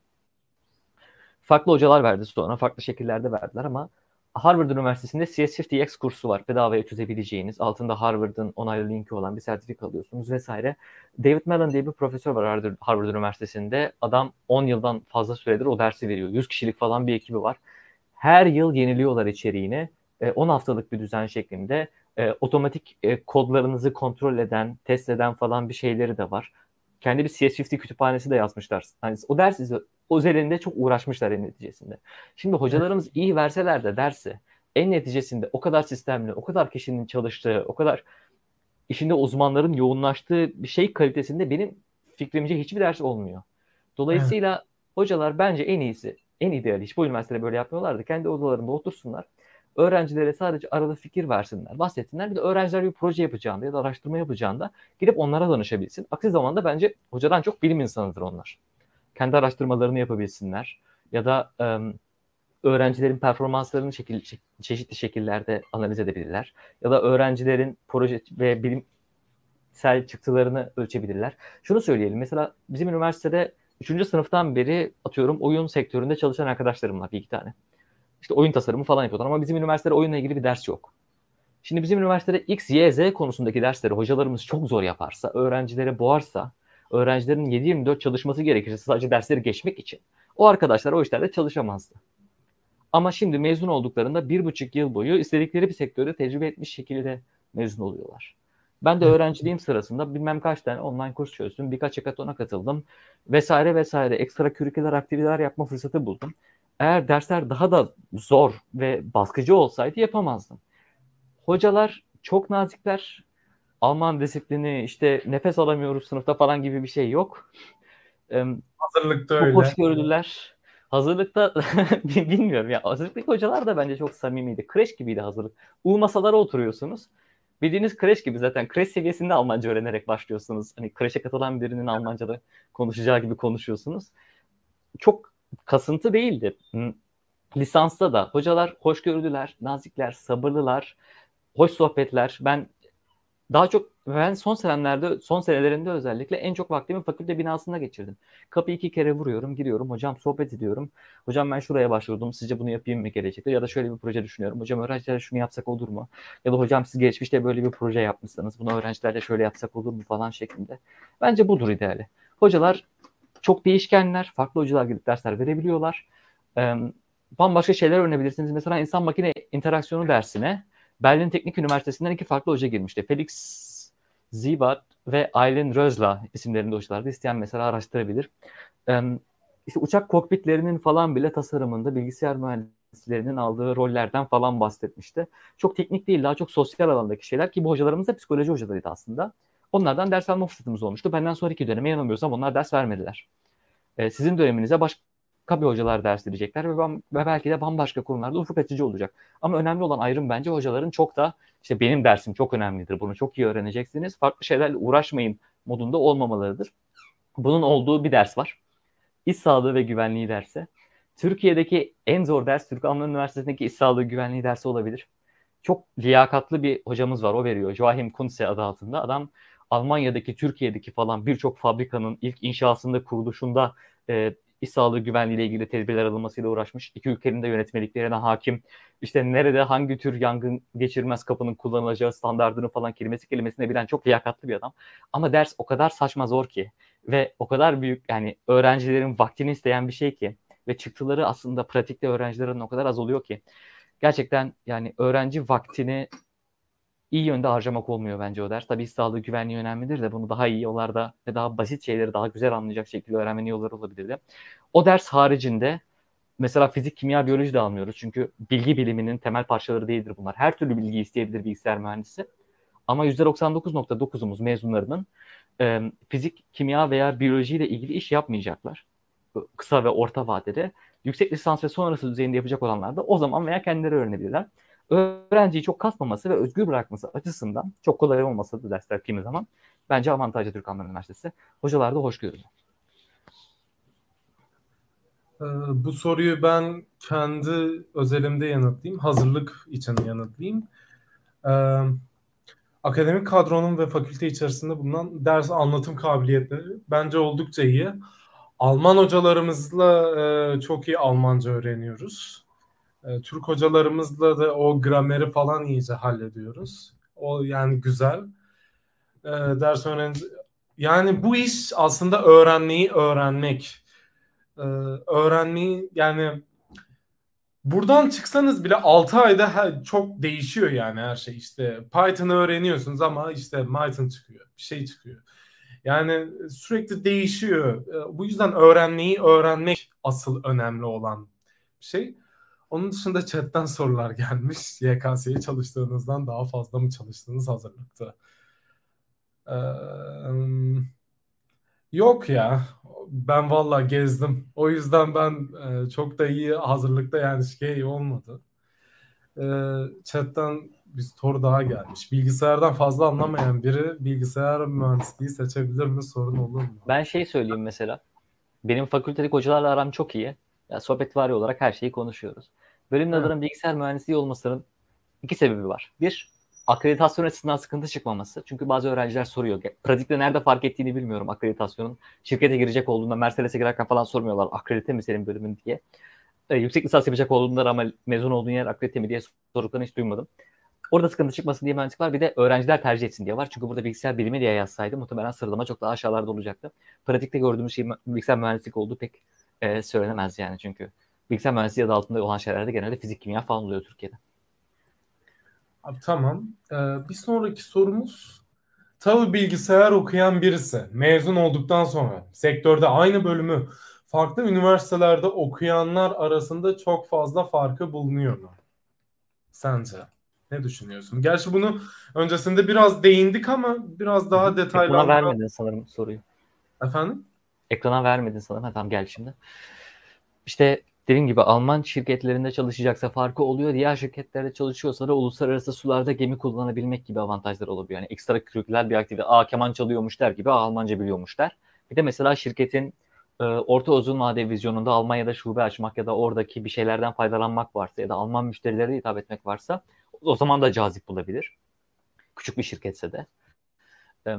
Farklı hocalar verdi sonra, farklı şekillerde verdiler ama Harvard Üniversitesi'nde CS50X kursu var. Bedavaya çözebileceğiniz. Altında Harvard'ın onaylı linki olan bir sertifika alıyorsunuz vesaire. David Mellon diye bir profesör var Harvard Üniversitesi'nde. Adam 10 yıldan fazla süredir o dersi veriyor. 100 kişilik falan bir ekibi var her yıl yeniliyorlar içeriğini. 10 e, haftalık bir düzen şeklinde e, otomatik e, kodlarınızı kontrol eden, test eden falan bir şeyleri de var. Kendi bir CS50 kütüphanesi de yazmışlar. Yani o ders üzerinde çok uğraşmışlar en neticesinde. Şimdi hocalarımız iyi verseler de dersi en neticesinde o kadar sistemli, o kadar kişinin çalıştığı, o kadar işinde uzmanların yoğunlaştığı bir şey kalitesinde benim fikrimce hiçbir ders olmuyor. Dolayısıyla evet. hocalar bence en iyisi en ideal iş bu üniversitede böyle yapmıyorlardı. Kendi odalarında otursunlar. Öğrencilere sadece arada fikir versinler, bahsetsinler. Bir de öğrenciler bir proje yapacağında ya da araştırma yapacağında gidip onlara danışabilsin. Aksi zamanda bence hocadan çok bilim insanıdır onlar. Kendi araştırmalarını yapabilsinler. Ya da öğrencilerin performanslarını şekil, çeşitli şekillerde analiz edebilirler. Ya da öğrencilerin proje ve bilimsel çıktılarını ölçebilirler. Şunu söyleyelim. Mesela bizim üniversitede 3. sınıftan beri atıyorum oyun sektöründe çalışan arkadaşlarım var bir iki tane. İşte oyun tasarımı falan yapıyorlar ama bizim üniversitede oyunla ilgili bir ders yok. Şimdi bizim üniversitede X, Y, Z konusundaki dersleri hocalarımız çok zor yaparsa, öğrencilere boğarsa, öğrencilerin 7-24 çalışması gerekirse sadece dersleri geçmek için o arkadaşlar o işlerde çalışamazdı. Ama şimdi mezun olduklarında bir buçuk yıl boyu istedikleri bir sektörde tecrübe etmiş şekilde mezun oluyorlar. Ben de öğrenciliğim sırasında bilmem kaç tane online kurs çözdüm, birkaç hackathon'a katıldım vesaire vesaire ekstra küriküler aktiviteler yapma fırsatı buldum. Eğer dersler daha da zor ve baskıcı olsaydı yapamazdım. Hocalar çok nazikler. Alman disiplini işte nefes alamıyoruz sınıfta falan gibi bir şey yok. Hazırlıkta öyle. Çok hoşgörülüler. Hazırlıkta bilmiyorum ya. Hazırlıktaki hocalar da bence çok samimiydi. Kreş gibiydi hazırlık. U masalara oturuyorsunuz. Bildiğiniz kreş gibi zaten. Kreş seviyesinde Almanca öğrenerek başlıyorsunuz. Hani kreşe katılan birinin Almanca'da konuşacağı gibi konuşuyorsunuz. Çok kasıntı değildi. Lisansta da hocalar hoşgörülüler, nazikler, sabırlılar, hoş sohbetler. Ben daha çok ben son senemlerde, son senelerinde özellikle en çok vaktimi fakülte binasında geçirdim. Kapıyı iki kere vuruyorum, giriyorum. Hocam sohbet ediyorum. Hocam ben şuraya başvurdum. Sizce bunu yapayım mı gelecekte? Ya da şöyle bir proje düşünüyorum. Hocam öğrencilere şunu yapsak olur mu? Ya da hocam siz geçmişte böyle bir proje yapmışsınız. Bunu öğrencilerle şöyle yapsak olur mu falan şeklinde. Bence budur ideali. Hocalar çok değişkenler. Farklı hocalar gidip dersler verebiliyorlar. Ee, bambaşka şeyler öğrenebilirsiniz. Mesela insan makine interaksiyonu dersine Berlin Teknik Üniversitesi'nden iki farklı hoca girmişti. Felix Zibat ve Aylin Rözla isimlerinde hocalardı. İsteyen mesela araştırabilir. Ee, işte uçak kokpitlerinin falan bile tasarımında bilgisayar mühendislerinin aldığı rollerden falan bahsetmişti. Çok teknik değil, daha çok sosyal alandaki şeyler ki bu hocalarımız da psikoloji hocalarıydı aslında. Onlardan ders alma fırsatımız olmuştu. Benden sonraki döneme yanılmıyorsam onlar ders vermediler. Ee, sizin döneminize başka kabi hocalar ders verecekler ve, ben, ve belki de bambaşka konularda ufuk açıcı olacak. Ama önemli olan ayrım bence hocaların çok da işte benim dersim çok önemlidir. Bunu çok iyi öğreneceksiniz. Farklı şeylerle uğraşmayın modunda olmamalıdır. Bunun olduğu bir ders var. İş sağlığı ve güvenliği dersi. Türkiye'deki en zor ders Türk Alman Üniversitesi'ndeki iş sağlığı güvenliği dersi olabilir. Çok liyakatlı bir hocamız var o veriyor. Joachim Kunze adı altında. Adam Almanya'daki, Türkiye'deki falan birçok fabrikanın ilk inşasında, kuruluşunda e, iş sağlığı güvenliği ile ilgili tedbirler alınmasıyla uğraşmış. İki ülkenin de yönetmeliklerine hakim. İşte nerede hangi tür yangın geçirmez kapının kullanılacağı standartını falan kelimesi kelimesine bilen çok liyakatlı bir adam. Ama ders o kadar saçma zor ki ve o kadar büyük yani öğrencilerin vaktini isteyen bir şey ki ve çıktıları aslında pratikte öğrencilerin o kadar az oluyor ki gerçekten yani öğrenci vaktini iyi yönde harcamak olmuyor bence o ders. Tabii sağlığı güvenliği önemlidir de bunu daha iyi yollarda ve daha basit şeyleri daha güzel anlayacak şekilde öğrenmenin yolları olabilirdi. O ders haricinde mesela fizik, kimya, biyoloji de almıyoruz. Çünkü bilgi biliminin temel parçaları değildir bunlar. Her türlü bilgi isteyebilir bilgisayar mühendisi. Ama %99.9'umuz mezunlarının e, fizik, kimya veya biyoloji ile ilgili iş yapmayacaklar. Kısa ve orta vadede. Yüksek lisans ve sonrası düzeyinde yapacak olanlar da o zaman veya kendileri öğrenebilirler öğrenciyi çok kasmaması ve özgür bırakması açısından çok kolay olmasa da dersler kimi zaman bence avantajlı Türk Alman Üniversitesi. Hocalar da hoşgörülü. Ee, bu soruyu ben kendi özelimde yanıtlayayım. Hazırlık için yanıtlayayım. Ee, akademik kadronun ve fakülte içerisinde bulunan ders anlatım kabiliyetleri bence oldukça iyi. Alman hocalarımızla e, çok iyi Almanca öğreniyoruz. E, Türk hocalarımızla da o grameri falan iyice hallediyoruz. O yani güzel. E, ders öğrenci yani bu iş aslında öğrenmeyi öğrenmek. E, öğrenmeyi yani buradan çıksanız bile 6 ayda her, çok değişiyor yani her şey. İşte Python'ı öğreniyorsunuz ama işte Python çıkıyor. Bir şey çıkıyor. Yani sürekli değişiyor. E, bu yüzden öğrenmeyi öğrenmek asıl önemli olan şey. Onun dışında chatten sorular gelmiş. YKS'ye çalıştığınızdan daha fazla mı çalıştınız hazırlıkta? Ee, yok ya. Ben valla gezdim. O yüzden ben e, çok da iyi hazırlıkta yani şey olmadı. Ee, chatten bir soru daha gelmiş. Bilgisayardan fazla anlamayan biri bilgisayar mühendisliği seçebilir mi? Sorun olur mu? Ben şey söyleyeyim mesela. Benim fakültedeki hocalarla aram çok iyi. Yani sohbet var olarak her şeyi konuşuyoruz. Bölümün adının bilgisayar mühendisliği olmasının iki sebebi var. Bir, akreditasyon açısından sıkıntı çıkmaması. Çünkü bazı öğrenciler soruyor. Pratikte nerede fark ettiğini bilmiyorum akreditasyonun. Şirkete girecek olduğunda Mercedes'e girerken falan sormuyorlar akredite mi senin bölümün diye. E, yüksek lisans yapacak olduğunda ama mezun olduğun yer akredite mi diye sorduklarını hiç duymadım. Orada sıkıntı çıkmasın diye mühendislik var. Bir de öğrenciler tercih etsin diye var. Çünkü burada bilgisayar bilimi diye yazsaydı muhtemelen sıralama çok daha aşağılarda olacaktı. Pratikte gördüğümüz şey bilgisayar mühendislik olduğu pek e, söylenemez yani çünkü. Bilgisayar mühendisliği adı altında olan şeylerde genelde fizik, kimya falan oluyor Türkiye'de. Abi, tamam. Ee, bir sonraki sorumuz tabii bilgisayar okuyan birisi mezun olduktan sonra sektörde aynı bölümü farklı üniversitelerde okuyanlar arasında çok fazla farkı bulunuyor mu? Sence? Ne düşünüyorsun? Gerçi bunu öncesinde biraz değindik ama biraz daha detaylı. Ekrana vermedin sanırım soruyu. Efendim? Ekrana vermedin sanırım. Ha, tamam gel şimdi. İşte dediğim gibi Alman şirketlerinde çalışacaksa farkı oluyor. Diğer şirketlerde çalışıyorsa da uluslararası sularda gemi kullanabilmek gibi avantajlar olabiliyor. Yani ekstra kültürel bir aktivite. Aa keman çalıyormuş der gibi Almanca biliyormuş der. Bir de mesela şirketin e, orta uzun vade vizyonunda Almanya'da şube açmak ya da oradaki bir şeylerden faydalanmak varsa ya da Alman müşterilere hitap etmek varsa o zaman da cazip bulabilir. Küçük bir şirketse de. E,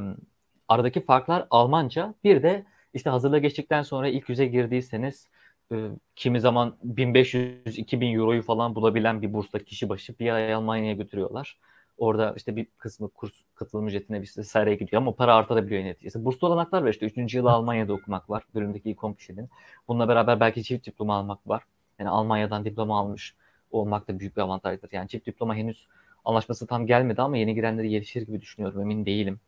aradaki farklar Almanca. Bir de işte hazırlığa geçtikten sonra ilk yüze girdiyseniz e, kimi zaman 1500-2000 euroyu falan bulabilen bir bursla kişi başı bir ay Almanya'ya götürüyorlar. Orada işte bir kısmı kurs katılım ücretine bir vesaireye gidiyor ama para artabiliyor neticesi. Burslu olanaklar var işte 3. yılı Almanya'da okumak var. Bölümdeki ilk kişinin. Bununla beraber belki çift diploma almak var. Yani Almanya'dan diploma almış olmak da büyük bir avantajdır. Yani çift diploma henüz anlaşması tam gelmedi ama yeni girenleri gelişir gibi düşünüyorum. Emin değilim.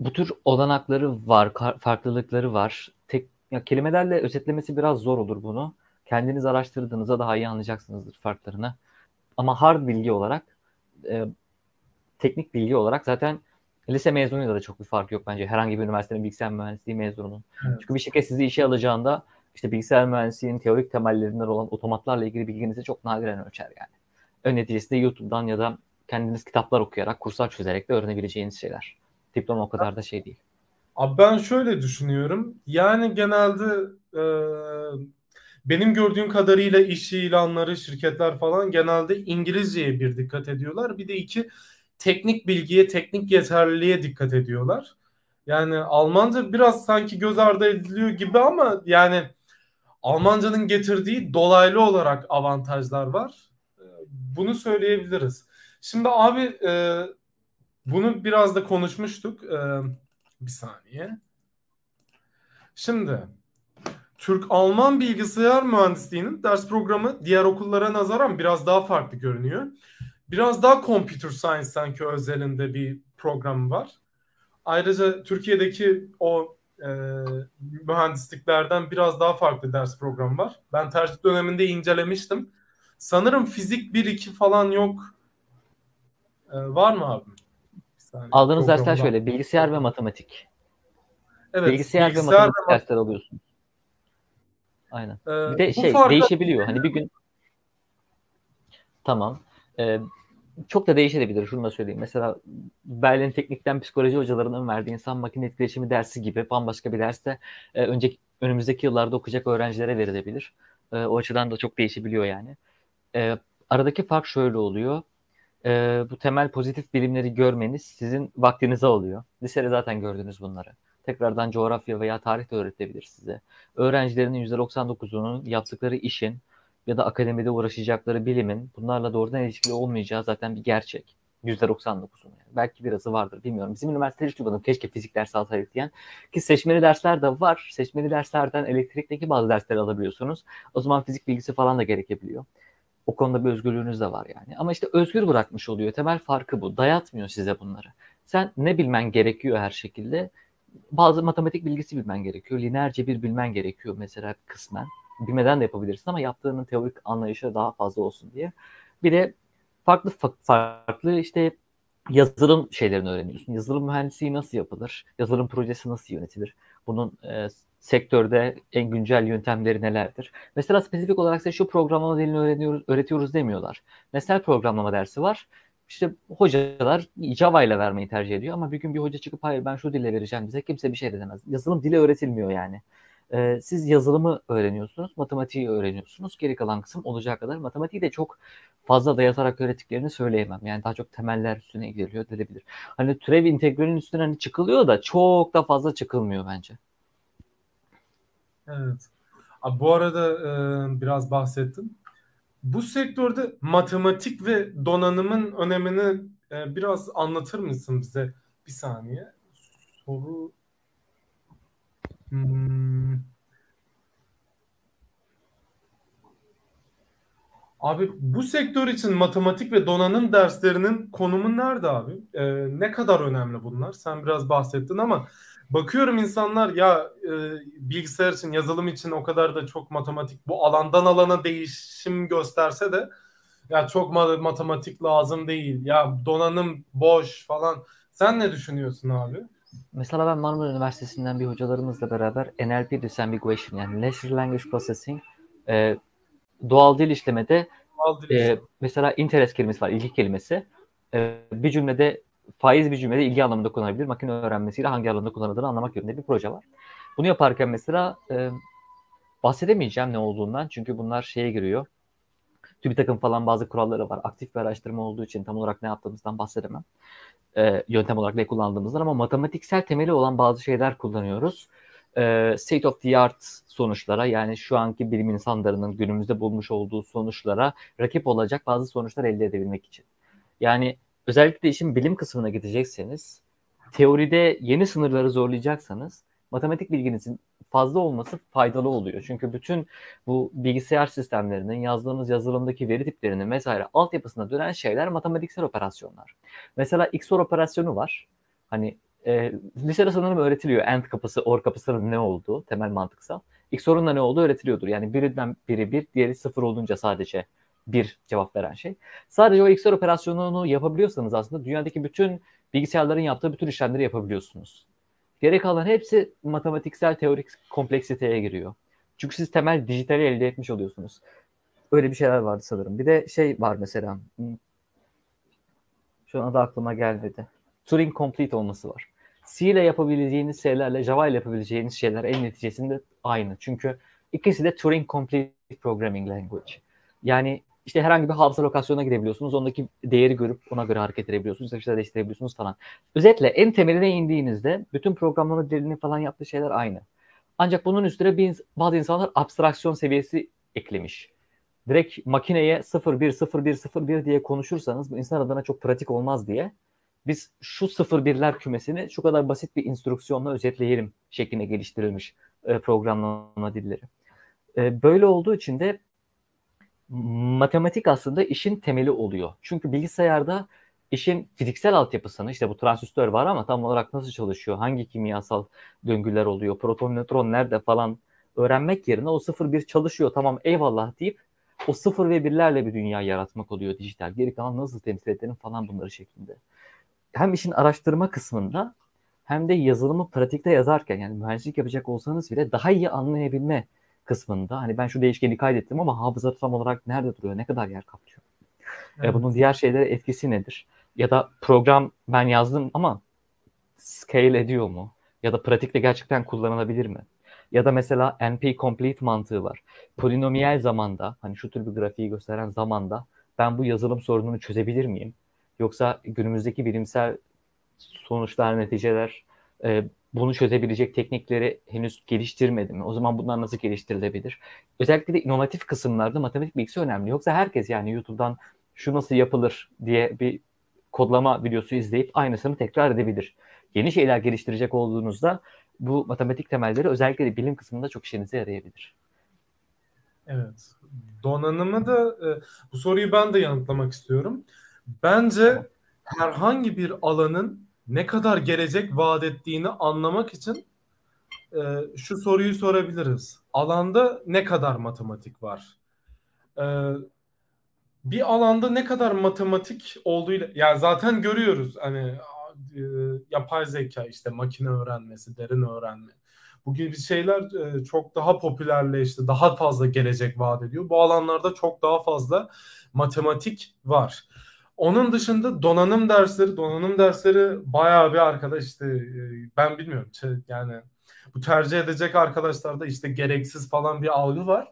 Bu tür olanakları var, farklılıkları var. Tek ya kelimelerle özetlemesi biraz zor olur bunu. Kendiniz araştırdığınızda daha iyi anlayacaksınızdır farklarını. Ama hard bilgi olarak, e, teknik bilgi olarak zaten lise mezunuyla da çok bir fark yok bence. Herhangi bir üniversitenin bilgisayar mühendisliği mezununun. Evet. Çünkü bir şirket sizi işe alacağında işte bilgisayar mühendisliğinin teorik temellerinden olan otomatlarla ilgili bilginizi çok nadiren ölçer yani. Ön neticesinde YouTube'dan ya da kendiniz kitaplar okuyarak, kurslar çözerek de öğrenebileceğiniz şeyler. Diploma o kadar da şey değil. Abi ben şöyle düşünüyorum. Yani genelde e, benim gördüğüm kadarıyla iş ilanları, şirketler falan genelde İngilizceye bir dikkat ediyorlar. Bir de iki teknik bilgiye, teknik yeterliliğe dikkat ediyorlar. Yani Almanca biraz sanki göz ardı ediliyor gibi ama yani Almancanın getirdiği dolaylı olarak avantajlar var. Bunu söyleyebiliriz. Şimdi abi e, bunu biraz da konuşmuştuk. E, bir saniye. Şimdi Türk-Alman bilgisayar mühendisliğinin ders programı diğer okullara nazaran biraz daha farklı görünüyor. Biraz daha computer science sanki özelinde bir program var. Ayrıca Türkiye'deki o e, mühendisliklerden biraz daha farklı ders programı var. Ben tercih döneminde incelemiştim. Sanırım fizik 1-2 falan yok. E, var mı abi? Aldığınız dersler şöyle bilgisayar ve matematik. Evet, bilgisayar, bilgisayar ve matematik ve dersler alıyorsun. Aynen. Ee, bir de şey farkı... değişebiliyor. Hani bir gün tamam. Ee, çok da değişebilir. Şunu da söyleyeyim. Mesela Berlin Teknik'ten psikoloji hocalarının verdiği insan makine etkileşimi dersi gibi bambaşka bir derste e, önceki önümüzdeki yıllarda okuyacak öğrencilere verilebilir. E, o açıdan da çok değişebiliyor yani. E, aradaki fark şöyle oluyor e, bu temel pozitif bilimleri görmeniz sizin vaktinizi alıyor. Lisede zaten gördünüz bunları. Tekrardan coğrafya veya tarih de öğretebilir size. Öğrencilerinin %99'unun yaptıkları işin ya da akademide uğraşacakları bilimin bunlarla doğrudan ilişkili olmayacağı zaten bir gerçek. %99'un yani. Belki birazı vardır bilmiyorum. Bizim üniversitede hiç duymadım. Keşke fizik dersi alsaydık diyen. Ki seçmeli dersler de var. Seçmeli derslerden elektrikteki bazı dersleri alabiliyorsunuz. O zaman fizik bilgisi falan da gerekebiliyor. O konuda bir özgürlüğünüz de var yani. Ama işte özgür bırakmış oluyor. Temel farkı bu. Dayatmıyor size bunları. Sen ne bilmen gerekiyor her şekilde? Bazı matematik bilgisi bilmen gerekiyor. Lineer bir bilmen gerekiyor mesela kısmen. Bilmeden de yapabilirsin ama yaptığının teorik anlayışı daha fazla olsun diye. Bir de farklı farklı işte yazılım şeylerini öğreniyorsun. Yazılım mühendisliği nasıl yapılır? Yazılım projesi nasıl yönetilir? Bunun e, sektörde en güncel yöntemleri nelerdir? Mesela spesifik olarak size şu programlama dilini öğreniyoruz, öğretiyoruz demiyorlar. Nesnel programlama dersi var. İşte hocalar Java ile vermeyi tercih ediyor ama bir gün bir hoca çıkıp hayır ben şu dille vereceğim bize kimse bir şey de demez. Yazılım dili öğretilmiyor yani. E, siz yazılımı öğreniyorsunuz, matematiği öğreniyorsunuz. Geri kalan kısım olacağı kadar. Matematiği de çok fazla dayatarak öğrettiklerini söyleyemem. Yani daha çok temeller üstüne gidiliyor denebilir. Hani türev integralin üstüne hani çıkılıyor da çok da fazla çıkılmıyor bence. Evet. Abi bu arada e, biraz bahsettim. Bu sektörde matematik ve donanımın önemini e, biraz anlatır mısın bize? Bir saniye. Soru hmm. Abi bu sektör için matematik ve donanım derslerinin konumu nerede abi? Ee, ne kadar önemli bunlar? Sen biraz bahsettin ama bakıyorum insanlar ya e, bilgisayar için, yazılım için o kadar da çok matematik bu alandan alana değişim gösterse de ya çok matematik lazım değil. Ya donanım boş falan. Sen ne düşünüyorsun abi? Mesela ben Marmara Üniversitesi'nden bir hocalarımızla beraber NLP Disambiguation yani Natural Language Processing e, doğal dil işlemede doğal dil e, mesela interest kelimesi var, ilgi kelimesi. E, bir cümlede faiz bir cümlede ilgi anlamında kullanılabilir. Makine öğrenmesiyle hangi anlamda kullanıldığını anlamak yönünde bir proje var. Bunu yaparken mesela e, bahsedemeyeceğim ne olduğundan çünkü bunlar şeye giriyor. TÜBİTAK'ın falan bazı kuralları var. Aktif bir araştırma olduğu için tam olarak ne yaptığımızdan bahsedemem. E, yöntem olarak ne kullandığımızdan ama matematiksel temeli olan bazı şeyler kullanıyoruz. E, state of the art sonuçlara yani şu anki bilim insanlarının günümüzde bulmuş olduğu sonuçlara rakip olacak bazı sonuçlar elde edebilmek için. Yani özellikle işin bilim kısmına gidecekseniz teoride yeni sınırları zorlayacaksanız matematik bilginizin fazla olması faydalı oluyor. Çünkü bütün bu bilgisayar sistemlerinin yazdığımız yazılımdaki veri tiplerinin vesaire altyapısına dönen şeyler matematiksel operasyonlar. Mesela XOR operasyonu var. Hani e, lisede sanırım öğretiliyor AND kapısı, OR kapısının ne olduğu temel mantıksal. XOR'un da ne olduğu öğretiliyordur. Yani birinden biri bir, diğeri sıfır olunca sadece bir cevap veren şey. Sadece o XOR operasyonunu yapabiliyorsanız aslında dünyadaki bütün bilgisayarların yaptığı bütün işlemleri yapabiliyorsunuz. Geri kalan hepsi matematiksel teorik kompleksiteye giriyor. Çünkü siz temel dijitali elde etmiş oluyorsunuz. Öyle bir şeyler vardı sanırım. Bir de şey var mesela. Hmm, şu anda aklıma gelmedi. Turing Complete olması var. C ile yapabileceğiniz şeylerle Java ile yapabileceğiniz şeyler en neticesinde aynı. Çünkü ikisi de Turing Complete Programming Language. Yani işte herhangi bir hafıza lokasyonuna gidebiliyorsunuz. Ondaki değeri görüp ona göre hareket edebiliyorsunuz. İşte değiştirebiliyorsunuz falan. Özetle en temeline indiğinizde bütün programlama dilinin falan yaptığı şeyler aynı. Ancak bunun üstüne bir, bazı insanlar abstraksiyon seviyesi eklemiş. Direkt makineye 01, 01, 01 diye konuşursanız bu insan adına çok pratik olmaz diye biz şu 01'ler kümesini şu kadar basit bir instrüksiyonla özetleyelim şeklinde geliştirilmiş e, programlama dilleri. E, böyle olduğu için de matematik aslında işin temeli oluyor. Çünkü bilgisayarda işin fiziksel altyapısını işte bu transistör var ama tam olarak nasıl çalışıyor, hangi kimyasal döngüler oluyor, proton nötron nerede falan öğrenmek yerine o 0-1 çalışıyor tamam eyvallah deyip o 0 ve 1'lerle bir dünya yaratmak oluyor dijital. Geri kalan nasıl temsil edelim falan bunları şeklinde. Hem işin araştırma kısmında hem de yazılımı pratikte yazarken yani mühendislik yapacak olsanız bile daha iyi anlayabilme kısmında hani ben şu değişkeni kaydettim ama hafıza tam olarak nerede duruyor, ne kadar yer kaplıyor? Evet. bunun diğer şeylere etkisi nedir? Ya da program ben yazdım ama scale ediyor mu? Ya da pratikte gerçekten kullanılabilir mi? Ya da mesela NP complete mantığı var. Polinomiyel zamanda hani şu tür bir grafiği gösteren zamanda ben bu yazılım sorununu çözebilir miyim? Yoksa günümüzdeki bilimsel sonuçlar, neticeler e, bunu çözebilecek teknikleri henüz geliştirmedi mi? O zaman bunlar nasıl geliştirilebilir? Özellikle de inovatif kısımlarda matematik bilgisi önemli. Yoksa herkes yani YouTube'dan şu nasıl yapılır diye bir kodlama videosu izleyip aynısını tekrar edebilir. Yeni şeyler geliştirecek olduğunuzda bu matematik temelleri özellikle de bilim kısmında çok işinize yarayabilir. Evet. Donanımı da e, bu soruyu ben de yanıtlamak istiyorum. Bence herhangi bir alanın ne kadar gelecek vaat ettiğini anlamak için e, şu soruyu sorabiliriz. Alanda ne kadar matematik var? E, bir alanda ne kadar matematik olduğuyla yani zaten görüyoruz hani e, yapay zeka işte makine öğrenmesi, derin öğrenme. Bu gibi şeyler e, çok daha popülerleşti. Daha fazla gelecek vaat ediyor. Bu alanlarda çok daha fazla matematik var. Onun dışında donanım dersleri, donanım dersleri bayağı bir arkadaş işte e, ben bilmiyorum yani bu tercih edecek arkadaşlarda işte gereksiz falan bir algı var.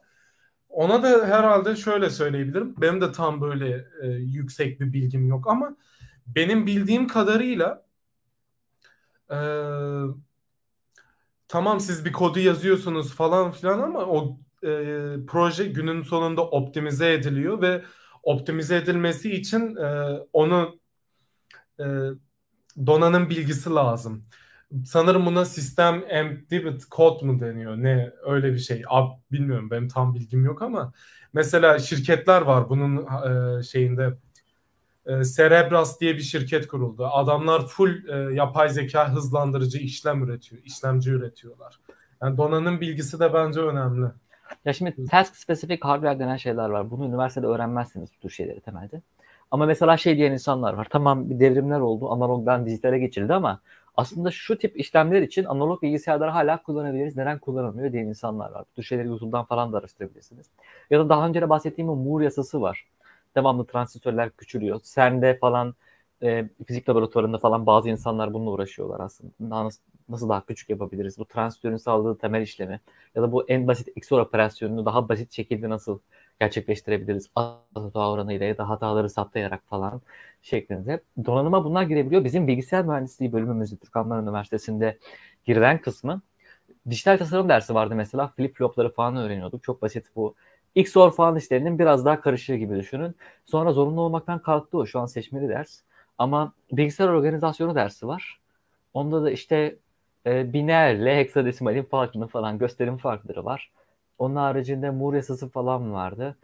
Ona da herhalde şöyle söyleyebilirim. Benim de tam böyle e, yüksek bir bilgim yok ama benim bildiğim kadarıyla e, tamam siz bir kodu yazıyorsunuz falan filan ama o e, proje günün sonunda optimize ediliyor ve optimize edilmesi için e, onu e, donanım bilgisi lazım. Sanırım buna sistem embedded code mu deniyor? Ne öyle bir şey. Ab, bilmiyorum benim tam bilgim yok ama mesela şirketler var bunun e, şeyinde e, Cerebras diye bir şirket kuruldu. Adamlar full e, yapay zeka hızlandırıcı işlem üretiyor, işlemci üretiyorlar. Yani donanım bilgisi de bence önemli. Ya şimdi task specific hardware denen şeyler var. Bunu üniversitede öğrenmezsiniz bu tür şeyleri temelde. Ama mesela şey diyen insanlar var. Tamam bir devrimler oldu. Analogdan dijitale geçildi ama aslında şu tip işlemler için analog bilgisayarları hala kullanabiliriz. Neden kullanılmıyor diyen insanlar var. Bu tür şeyleri YouTube'dan falan da araştırabilirsiniz. Ya da daha önce de bahsettiğim o Moore yasası var. Devamlı transistörler küçülüyor. CERN'de falan e, fizik laboratuvarında falan bazı insanlar bununla uğraşıyorlar aslında. Nasıl, daha küçük yapabiliriz? Bu transistörün sağladığı temel işlemi ya da bu en basit XOR operasyonunu daha basit şekilde nasıl gerçekleştirebiliriz? Hata oranıyla ya da hataları saptayarak falan şeklinde. Donanıma bunlar girebiliyor. Bizim bilgisayar mühendisliği bölümümüzde Türk Alman Üniversitesi'nde girilen kısmı dijital tasarım dersi vardı mesela. Flip flopları falan öğreniyorduk. Çok basit bu XOR falan işlerinin biraz daha karışığı gibi düşünün. Sonra zorunlu olmaktan kalktı o. Şu an seçmeli ders. Ama bilgisayar organizasyonu dersi var. Onda da işte e, binerle heksadesimalin farkını falan gösterim farkları var. Onun haricinde Moore yasası falan vardı.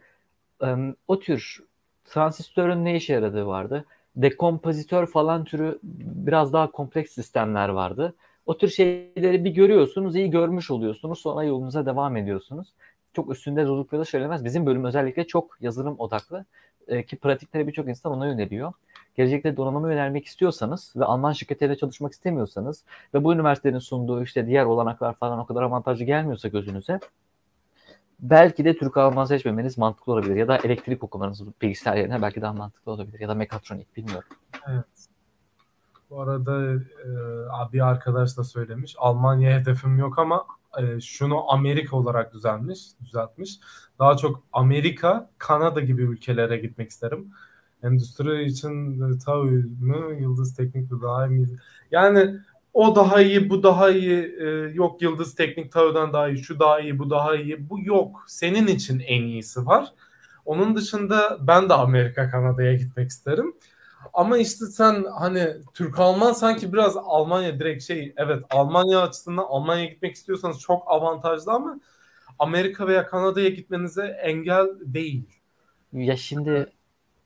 O tür transistörün ne işe yaradığı vardı. Dekompozitör falan türü biraz daha kompleks sistemler vardı. O tür şeyleri bir görüyorsunuz, iyi görmüş oluyorsunuz. Sonra yolunuza devam ediyorsunuz. Çok üstünde durdukları söylemez. Bizim bölüm özellikle çok yazılım odaklı. E, ki pratikleri birçok insan ona yöneliyor gelecekte donanıma yönelmek istiyorsanız ve Alman şirketleriyle çalışmak istemiyorsanız ve bu üniversitenin sunduğu işte diğer olanaklar falan o kadar avantajlı gelmiyorsa gözünüze belki de Türk Alman seçmemeniz mantıklı olabilir ya da elektrik okumanız bilgisayar yerine belki daha mantıklı olabilir ya da mekatronik bilmiyorum. Evet. Bu arada e, bir arkadaş da söylemiş Almanya hedefim yok ama e, şunu Amerika olarak düzelmiş, düzeltmiş. Daha çok Amerika, Kanada gibi ülkelere gitmek isterim endüstri için tabii mı Yıldız Teknik mi daha iyi? Yani o daha iyi, bu daha iyi, e, yok Yıldız Teknik Tağ'dan daha iyi, şu daha iyi, bu daha iyi. Bu yok. Senin için en iyisi var. Onun dışında ben de Amerika, Kanada'ya gitmek isterim. Ama işte sen hani Türk Alman sanki biraz Almanya direkt şey evet Almanya açısından Almanya'ya gitmek istiyorsanız çok avantajlı ama Amerika veya Kanada'ya gitmenize engel değil. Ya şimdi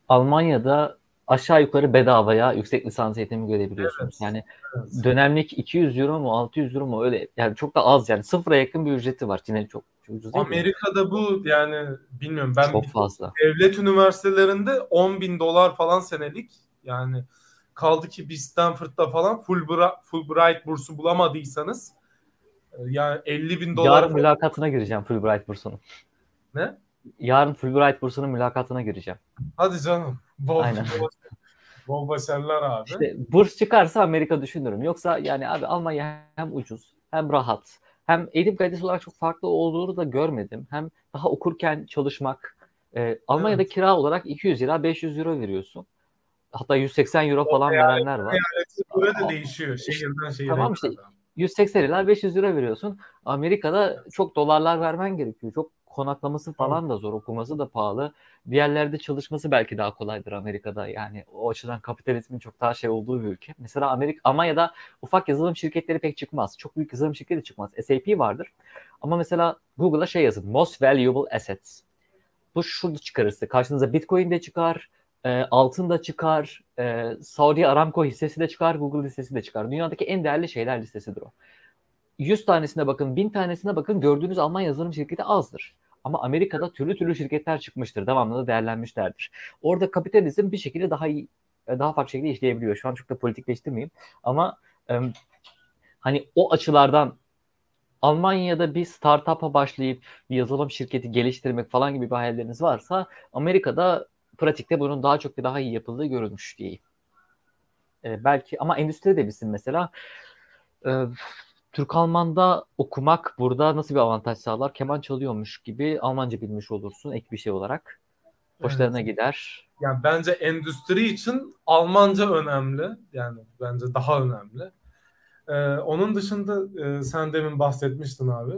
Almanya'da aşağı yukarı bedavaya yüksek lisans eğitimi görebiliyorsunuz. Evet. Yani evet. dönemlik 200 euro mu 600 euro mu öyle yani çok da az yani sıfıra yakın bir ücreti var. Yine çok, çok ucuz değil Amerika'da mi? bu yani bilmiyorum ben çok fazla. devlet üniversitelerinde 10 bin dolar falan senelik yani kaldı ki bir Stanford'da falan Fulbright, Fulbright bursu bulamadıysanız e, yani 50 bin dolar. Yarın mülakatına gireceğim Fulbright bursunun. Ne? Yarın Fulbright bursunun mülakatına gireceğim. Hadi canım. Bol, Aynen. Bol, bol başarılar abi. İşte burs çıkarsa Amerika düşünürüm. Yoksa yani abi Almanya hem ucuz hem rahat hem eğitim kalitesi olarak çok farklı olduğunu da görmedim. Hem daha okurken çalışmak e, Almanya'da evet. kira olarak 200 lira 500 euro veriyorsun. Hatta 180 euro falan o verenler var. Burada da değişiyor şehirden şehire. Tamam işte 180 lira 500 lira veriyorsun. Amerika'da çok dolarlar vermen gerekiyor. Çok konaklaması falan da zor, okuması da pahalı. Bir yerlerde çalışması belki daha kolaydır Amerika'da. Yani o açıdan kapitalizmin çok daha şey olduğu bir ülke. Mesela Amerika, Almanya'da ufak yazılım şirketleri pek çıkmaz. Çok büyük yazılım şirketi çıkmaz. SAP vardır. Ama mesela Google'a şey yazın. Most valuable assets. Bu şurada çıkarırsa. Karşınıza Bitcoin de çıkar, e, altın da çıkar, e, Saudi Aramco hissesi de çıkar, Google hissesi de çıkar. Dünyadaki en değerli şeyler listesidir o. 100 tanesine bakın, 1000 tanesine bakın gördüğünüz Alman yazılım şirketi azdır. Ama Amerika'da türlü türlü şirketler çıkmıştır. Devamlı da değerlenmişlerdir. Orada kapitalizm bir şekilde daha iyi e, daha farklı şekilde işleyebiliyor. Şu an çok da politikleştirmeyeyim. Ama e, hani o açılardan Almanya'da bir startup'a başlayıp bir yazılım şirketi geliştirmek falan gibi bir hayalleriniz varsa Amerika'da pratikte bunun daha çok ve daha iyi yapıldığı görülmüş diyeyim. E, belki ama endüstri de bilsin mesela. E, Türk Alman'da okumak burada nasıl bir avantaj sağlar? Keman çalıyormuş gibi Almanca bilmiş olursun ek bir şey olarak. Hoşlarına evet. gider. Yani bence endüstri için Almanca önemli. Yani bence daha önemli. Ee, onun dışında e, sen demin bahsetmiştin abi.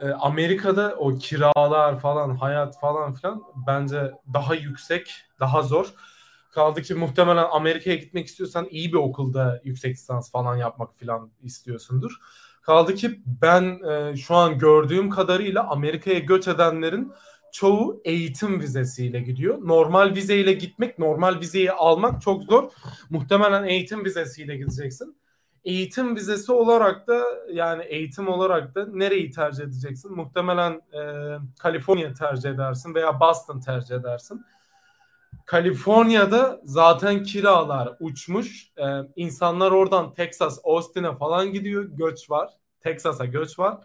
Ee, Amerika'da o kiralar falan, hayat falan filan bence daha yüksek, daha zor. Kaldı ki muhtemelen Amerika'ya gitmek istiyorsan iyi bir okulda yüksek lisans falan yapmak falan istiyorsundur. Kaldı ki ben e, şu an gördüğüm kadarıyla Amerika'ya göç edenlerin çoğu eğitim vizesiyle gidiyor. Normal vizeyle gitmek, normal vizeyi almak çok zor. Muhtemelen eğitim vizesiyle gideceksin. Eğitim vizesi olarak da yani eğitim olarak da nereyi tercih edeceksin? Muhtemelen e, Kaliforniya tercih edersin veya Boston tercih edersin. Kaliforniya'da zaten kiralar uçmuş. Ee, insanlar oradan Texas, Austin'e falan gidiyor. Göç var. Texas'a göç var.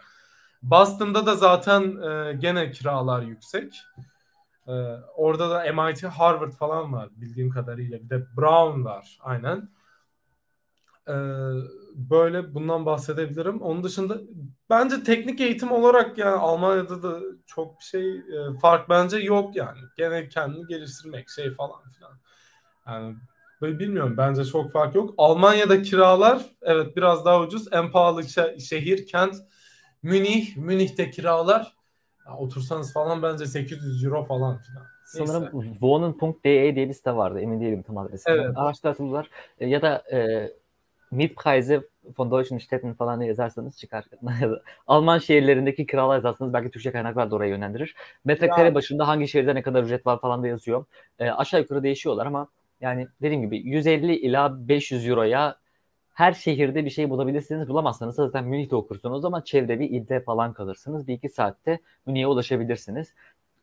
Boston'da da zaten e, gene kiralar yüksek. Ee, orada da MIT, Harvard falan var bildiğim kadarıyla. Bir de Brown var aynen. Ee, böyle bundan bahsedebilirim. Onun dışında bence teknik eğitim olarak yani Almanya'da da çok bir şey e, fark bence yok yani. Gene kendini geliştirmek şey falan filan. Yani böyle bilmiyorum bence çok fark yok. Almanya'da kiralar evet biraz daha ucuz. En pahalı şehir, kent Münih. Münih'te kiralar ya, otursanız falan bence 800 euro falan filan. Sanırım Wohnen.de diye bir site vardı. Emin değilim tam adresini. Evet. Araştırsalar e, ya da e, Mietpreise von deutschen Städten falan yazarsanız çıkar. Alman şehirlerindeki kiralar yazarsanız belki Türkçe kaynaklar da oraya yönlendirir. Metrekare ya. başında hangi şehirde ne kadar ücret var falan da yazıyor. E, aşağı yukarı değişiyorlar ama yani dediğim gibi 150 ila 500 euroya her şehirde bir şey bulabilirsiniz. Bulamazsanız zaten Münih'te okursunuz. O zaman çevre bir ilde falan kalırsınız. Bir iki saatte Münih'e ulaşabilirsiniz.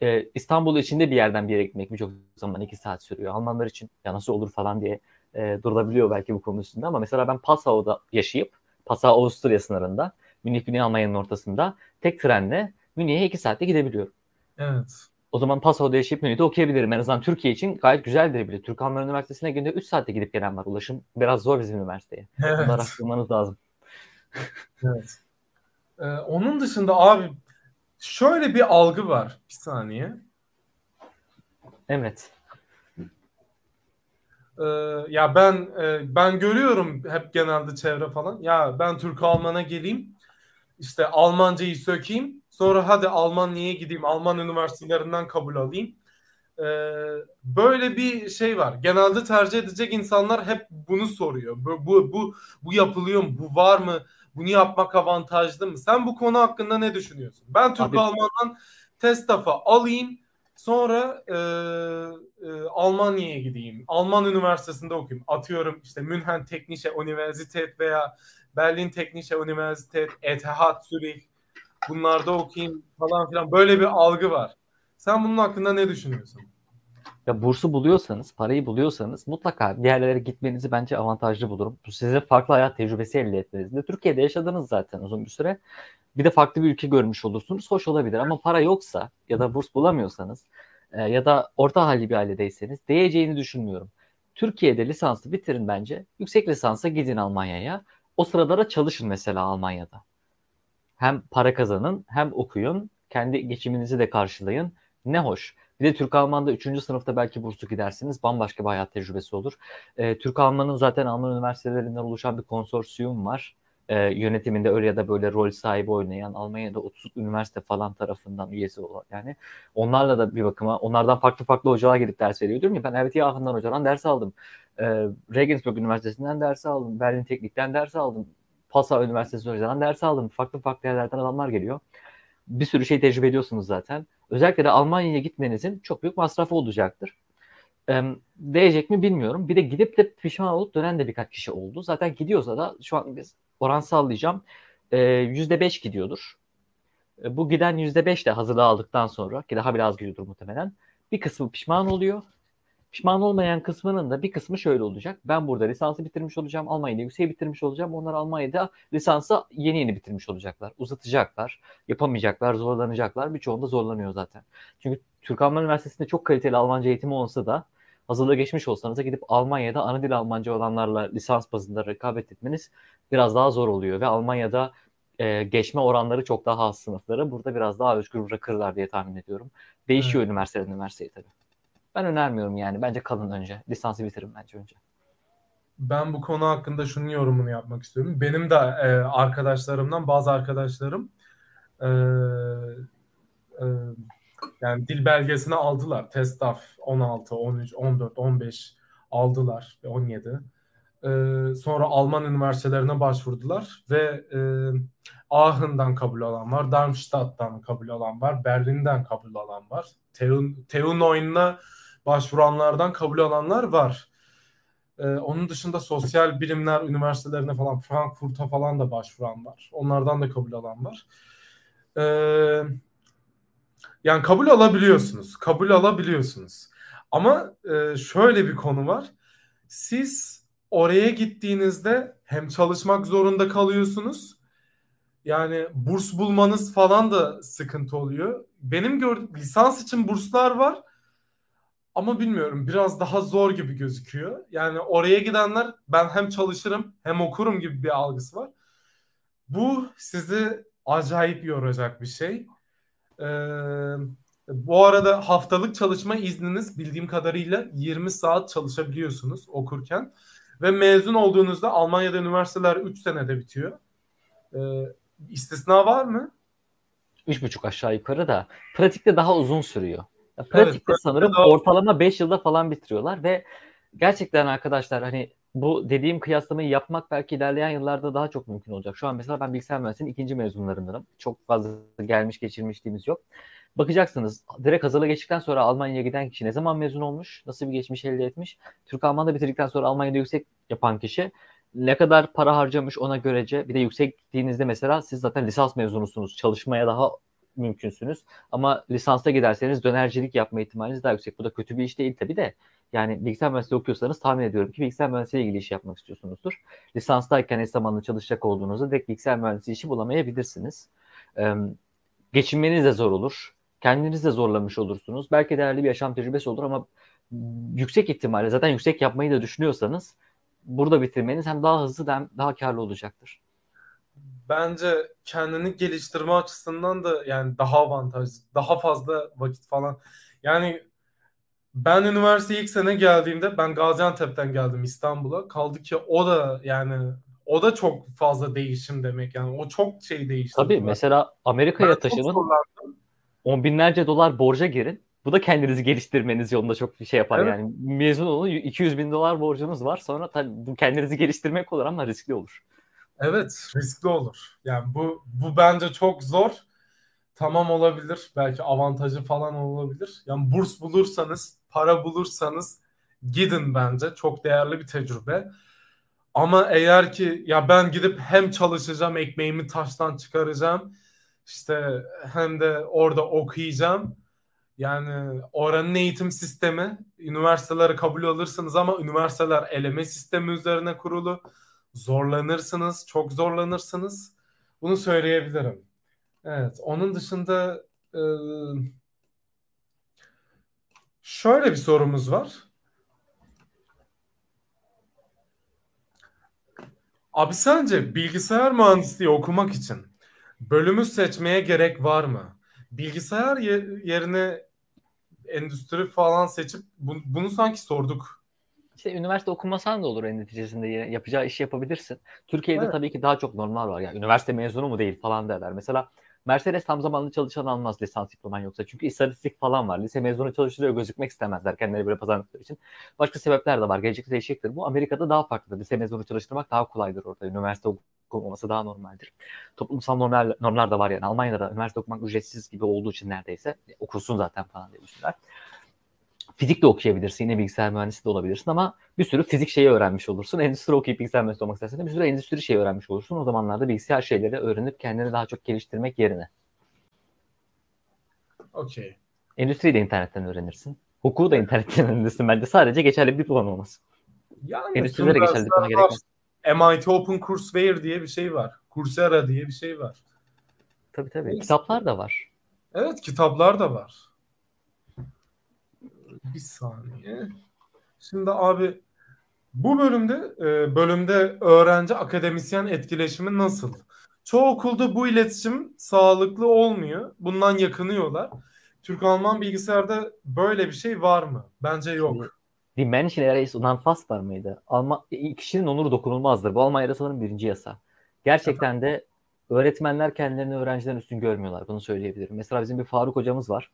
Ee, İstanbul içinde bir yerden bir yere gitmek birçok zaman iki saat sürüyor. Almanlar için ya nasıl olur falan diye e, durulabiliyor belki bu konu üstünde ama mesela ben Passau'da yaşayıp Passau Avusturya sınırında Münih Güney Almanya'nın ortasında tek trenle Münih'e iki saatte gidebiliyorum. Evet. O zaman Passau'da yaşayıp Münih'te okuyabilirim. En azından Türkiye için gayet güzeldir bile. Türk Alman Üniversitesi'ne günde 3 saatte gidip gelen var. Ulaşım biraz zor bizim üniversiteye. Evet. Bunları araştırmanız lazım. evet. Ee, onun dışında abi şöyle bir algı var. Bir saniye. Evet. Ee, ya ben e, ben görüyorum hep genelde çevre falan. Ya ben Türk Alman'a geleyim. İşte Almancayı sökeyim. Sonra hadi Almanya'ya gideyim. Alman üniversitelerinden kabul alayım. Ee, böyle bir şey var. Genelde tercih edecek insanlar hep bunu soruyor. Bu bu bu, bu yapılıyor mu? Bu var mı? Bunu yapmak avantajlı mı? Sen bu konu hakkında ne düşünüyorsun? Ben Türk Alman'dan TESTAF'a alayım Sonra e, e, Almanya'ya gideyim. Alman üniversitesinde okuyayım. Atıyorum işte München Teknische Universität veya Berlin Teknische Universität, ETH Zürich. Bunlarda okuyayım falan filan. Böyle bir algı var. Sen bunun hakkında ne düşünüyorsun? Ya bursu buluyorsanız, parayı buluyorsanız mutlaka bir yerlere gitmenizi bence avantajlı bulurum. Bu size farklı hayat tecrübesi elde etmeniz. Türkiye'de yaşadınız zaten uzun bir süre bir de farklı bir ülke görmüş olursunuz. Hoş olabilir ama para yoksa ya da burs bulamıyorsanız e, ya da orta halli bir ailedeyseniz değeceğini düşünmüyorum. Türkiye'de lisansı bitirin bence. Yüksek lisansa gidin Almanya'ya. O sırada da çalışın mesela Almanya'da. Hem para kazanın hem okuyun. Kendi geçiminizi de karşılayın. Ne hoş. Bir de Türk Alman'da 3. sınıfta belki burslu gidersiniz. Bambaşka bir hayat tecrübesi olur. E, Türk Alman'ın zaten Alman üniversitelerinden oluşan bir konsorsiyum var e, yönetiminde öyle ya da böyle rol sahibi oynayan Almanya'da 30 üniversite falan tarafından üyesi olan yani onlarla da bir bakıma onlardan farklı farklı hocalar gelip ders veriyor diyorum ya ben RWT Aachen'dan hocadan ders aldım. E, Regensburg Üniversitesi'nden ders aldım. Berlin Teknik'ten ders aldım. Passau Üniversitesi hocadan ders aldım. Farklı farklı yerlerden adamlar geliyor. Bir sürü şey tecrübe ediyorsunuz zaten. Özellikle de Almanya'ya gitmenizin çok büyük masrafı olacaktır. E, değecek mi bilmiyorum. Bir de gidip de pişman olup dönen de birkaç kişi oldu. Zaten gidiyorsa da şu an biz oran sallayacağım. E, %5 gidiyordur. E, bu giden %5 de hazırlığı aldıktan sonra ki daha biraz gidiyordur muhtemelen. Bir kısmı pişman oluyor. Pişman olmayan kısmının da bir kısmı şöyle olacak. Ben burada lisansı bitirmiş olacağım. Almanya'da yükseği bitirmiş olacağım. Onlar Almanya'da lisansı yeni yeni bitirmiş olacaklar. Uzatacaklar. Yapamayacaklar. Zorlanacaklar. Birçoğunda zorlanıyor zaten. Çünkü Türk Alman Üniversitesi'nde çok kaliteli Almanca eğitimi olsa da hazırlığı geçmiş olsanız da gidip Almanya'da ana dil Almanca olanlarla lisans bazında rekabet etmeniz biraz daha zor oluyor ve Almanya'da e, geçme oranları çok daha az sınıfları. Burada biraz daha özgür bırakırlar diye tahmin ediyorum. Değişiyor evet. üniversiteden üniversiteye tabii. Ben önermiyorum yani. Bence kalın önce. Lisansı bitirin bence önce. Ben bu konu hakkında şunun yorumunu yapmak istiyorum. Benim de e, arkadaşlarımdan bazı arkadaşlarım e, e, yani dil belgesini aldılar. TESTAF 16, 13, 14, 15 aldılar ve 17. Ee, sonra Alman üniversitelerine başvurdular ve e, Aachen'dan kabul alan var, Darmstadt'tan kabul alan var, Berlin'den kabul alan var. TU Neun'a başvuranlardan kabul alanlar var. Ee, onun dışında sosyal bilimler üniversitelerine falan Frankfurt'a falan da başvuran var. Onlardan da kabul alan var. Ee, yani kabul alabiliyorsunuz. Kabul alabiliyorsunuz. Ama e, şöyle bir konu var. Siz oraya gittiğinizde hem çalışmak zorunda kalıyorsunuz. Yani burs bulmanız falan da sıkıntı oluyor. Benim gördüğüm lisans için burslar var. Ama bilmiyorum biraz daha zor gibi gözüküyor. Yani oraya gidenler ben hem çalışırım hem okurum gibi bir algısı var. Bu sizi acayip yoracak bir şey. Ee, bu arada haftalık çalışma izniniz bildiğim kadarıyla 20 saat çalışabiliyorsunuz okurken. Ve mezun olduğunuzda Almanya'da üniversiteler 3 senede bitiyor. Ee, istisna var mı? 3,5 aşağı yukarı da. Pratikte daha uzun sürüyor. Ya, pratikte evet, sanırım daha... ortalama 5 yılda falan bitiriyorlar ve gerçekten arkadaşlar hani bu dediğim kıyaslamayı yapmak belki ilerleyen yıllarda daha çok mümkün olacak. Şu an mesela ben bilgisayar mühendisliğinin ikinci mezunlarındanım. Çok fazla gelmiş geçirmişliğimiz yok. Bakacaksınız direkt hazırlığa geçtikten sonra Almanya'ya giden kişi ne zaman mezun olmuş, nasıl bir geçmiş elde etmiş. Türk Alman'da bitirdikten sonra Almanya'da yüksek yapan kişi ne kadar para harcamış ona görece. Bir de yüksek gittiğinizde mesela siz zaten lisans mezunusunuz. Çalışmaya daha mümkünsünüz. Ama lisansta giderseniz dönercilik yapma ihtimaliniz daha yüksek. Bu da kötü bir iş değil tabii de. Yani bilgisayar mühendisliği okuyorsanız tahmin ediyorum ki bilgisayar mühendisliği ilgili iş yapmak istiyorsunuzdur. Lisanstayken eş zamanlı çalışacak olduğunuzda direkt bilgisayar mühendisliği işi bulamayabilirsiniz. Ee, geçinmeniz de zor olur. Kendiniz de zorlamış olursunuz. Belki değerli bir yaşam tecrübesi olur ama yüksek ihtimalle zaten yüksek yapmayı da düşünüyorsanız burada bitirmeniz hem daha hızlı hem daha karlı olacaktır. Bence kendini geliştirme açısından da yani daha avantajlı. Daha fazla vakit falan. Yani ben üniversiteye ilk sene geldiğimde ben Gaziantep'ten geldim İstanbul'a. Kaldı ki o da yani o da çok fazla değişim demek yani. O çok şey değişti. Tabii mesela Amerika'ya taşının on binlerce dolar borca girin. Bu da kendinizi geliştirmeniz yolunda çok bir şey yapar evet. yani. Mezun olun 200 bin dolar borcunuz var. Sonra tabii bu kendinizi geliştirmek olur ama riskli olur. Evet riskli olur. Yani bu bu bence çok zor. Tamam olabilir. Belki avantajı falan olabilir. Yani burs bulursanız, para bulursanız gidin bence. Çok değerli bir tecrübe. Ama eğer ki ya ben gidip hem çalışacağım, ekmeğimi taştan çıkaracağım. işte hem de orada okuyacağım. Yani oranın eğitim sistemi üniversitelere kabul alırsınız ama üniversiteler eleme sistemi üzerine kurulu zorlanırsınız, çok zorlanırsınız. Bunu söyleyebilirim. Evet, onun dışında e, şöyle bir sorumuz var. Abi sence bilgisayar mühendisliği okumak için bölümü seçmeye gerek var mı? Bilgisayar yerine endüstri falan seçip bunu, bunu sanki sorduk işte üniversite okumasan da olur en neticesinde yapacağı işi yapabilirsin. Türkiye'de evet. tabii ki daha çok normlar var. Yani üniversite mezunu mu değil falan derler. Mesela Mercedes tam zamanlı çalışan almaz lisans diploman yoksa. Çünkü istatistik falan var. Lise mezunu çalıştırıyor gözükmek istemezler kendileri böyle pazarlıkları için. Başka sebepler de var. Gelecekte değişecektir. Bu Amerika'da daha farklıdır. Lise mezunu çalıştırmak daha kolaydır orada. Üniversite okuması daha normaldir. Toplumsal normlar, normlar da var yani. Almanya'da üniversite okumak ücretsiz gibi olduğu için neredeyse okursun zaten falan düşünürler fizik de okuyabilirsin. Yine bilgisayar mühendisi de olabilirsin ama bir sürü fizik şeyi öğrenmiş olursun. Endüstri okuyup bilgisayar mühendisi olmak istersen de bir sürü endüstri şeyi öğrenmiş olursun. O zamanlarda bilgisayar şeyleri öğrenip kendini daha çok geliştirmek yerine. Okey. Endüstriyi de internetten öğrenirsin. Hukuku da internetten öğrenirsin bence. Sadece geçerli bir diploma olması. Yani Endüstrilere geçerli diploma gerekmez. MIT Open Courseware diye bir şey var. Coursera diye bir şey var. Tabii tabii. Neyse. Kitaplar da var. Evet kitaplar da var. Bir saniye. Şimdi abi bu bölümde e, bölümde öğrenci akademisyen etkileşimi nasıl? çoğu okulda bu iletişim sağlıklı olmuyor. Bundan yakınıyorlar. Türk-Alman bilgisayarda böyle bir şey var mı? Bence yok. Die Menschenlehre ist unanfassbar mıydı? Alman, kişinin onuru dokunulmazdır. Bu Alman yasaların birinci yasa. Gerçekten de öğretmenler kendilerini öğrencilerin üstün görmüyorlar. Bunu söyleyebilirim. Mesela bizim bir Faruk hocamız var.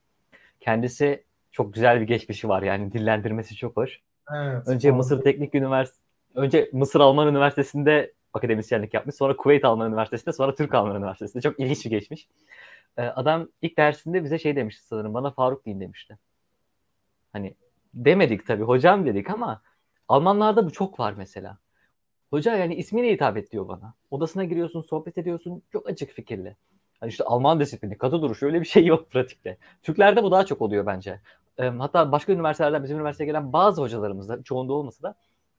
Kendisi çok güzel bir geçmişi var. Yani dillendirmesi çok hoş. Evet, Önce Mısır Teknik Üniversitesi önce Mısır Alman Üniversitesi'nde akademisyenlik yapmış. Sonra Kuveyt Alman Üniversitesi'nde, sonra Türk Alman Üniversitesi'nde. Çok ilginç bir geçmiş. Ee, adam ilk dersinde bize şey demişti sanırım. Bana Faruk deyin demişti. Hani demedik tabii. Hocam dedik ama Almanlarda bu çok var mesela. Hoca yani ismine hitap et diyor bana. Odasına giriyorsun, sohbet ediyorsun. Çok açık fikirli. Hani işte Alman disiplini, katı duruş öyle bir şey yok pratikte. Türklerde bu daha çok oluyor bence. Hatta başka üniversitelerden bizim üniversiteye gelen bazı hocalarımız da çoğunda olmasa da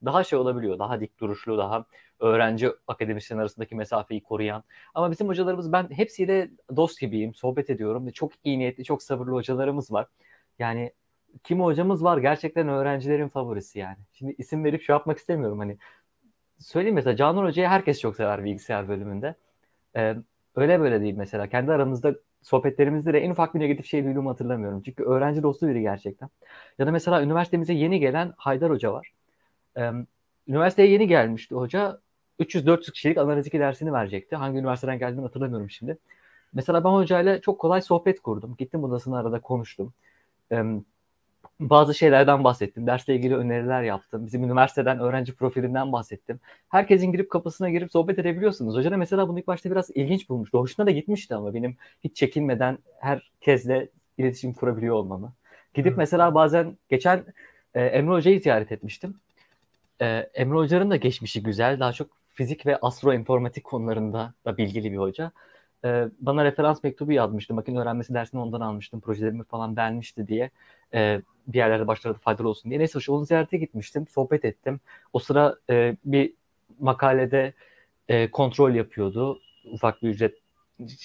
daha şey olabiliyor. Daha dik duruşlu, daha öğrenci akademisyen arasındaki mesafeyi koruyan. Ama bizim hocalarımız ben hepsiyle dost gibiyim, sohbet ediyorum ve çok iyi niyetli, çok sabırlı hocalarımız var. Yani kim hocamız var gerçekten öğrencilerin favorisi yani. Şimdi isim verip şey yapmak istemiyorum hani. Söyleyeyim mesela Canan Hoca'yı herkes çok sever bilgisayar bölümünde. Ee, öyle böyle değil mesela. Kendi aramızda sohbetlerimizde de en ufak bir negatif şey duyduğumu hatırlamıyorum. Çünkü öğrenci dostu biri gerçekten. Ya da mesela üniversitemize yeni gelen Haydar Hoca var. Üniversiteye yeni gelmişti hoca. 300-400 kişilik analiz 2 dersini verecekti. Hangi üniversiteden geldiğini hatırlamıyorum şimdi. Mesela ben hocayla çok kolay sohbet kurdum. Gittim odasına arada konuştum. Ee, bazı şeylerden bahsettim. Dersle ilgili öneriler yaptım. Bizim üniversiteden öğrenci profilinden bahsettim. Herkesin girip kapısına girip sohbet edebiliyorsunuz. Hoca da mesela bunu ilk başta biraz ilginç bulmuştu. Hoşuna da gitmişti ama benim hiç çekinmeden herkesle iletişim kurabiliyor olmamı. Gidip mesela bazen geçen e, Emre Hoca'yı ziyaret etmiştim. E, Emre Hoca'nın da geçmişi güzel. Daha çok fizik ve astroinformatik konularında da bilgili bir hoca. E, bana referans mektubu yazmıştı. Makine öğrenmesi dersini ondan almıştım. Projelerimi falan beğenmişti diye. E, bir yerlerde başlarda faydalı olsun diye. Neyse onu ziyarete gitmiştim. Sohbet ettim. O sıra e, bir makalede e, kontrol yapıyordu. Ufak bir ücret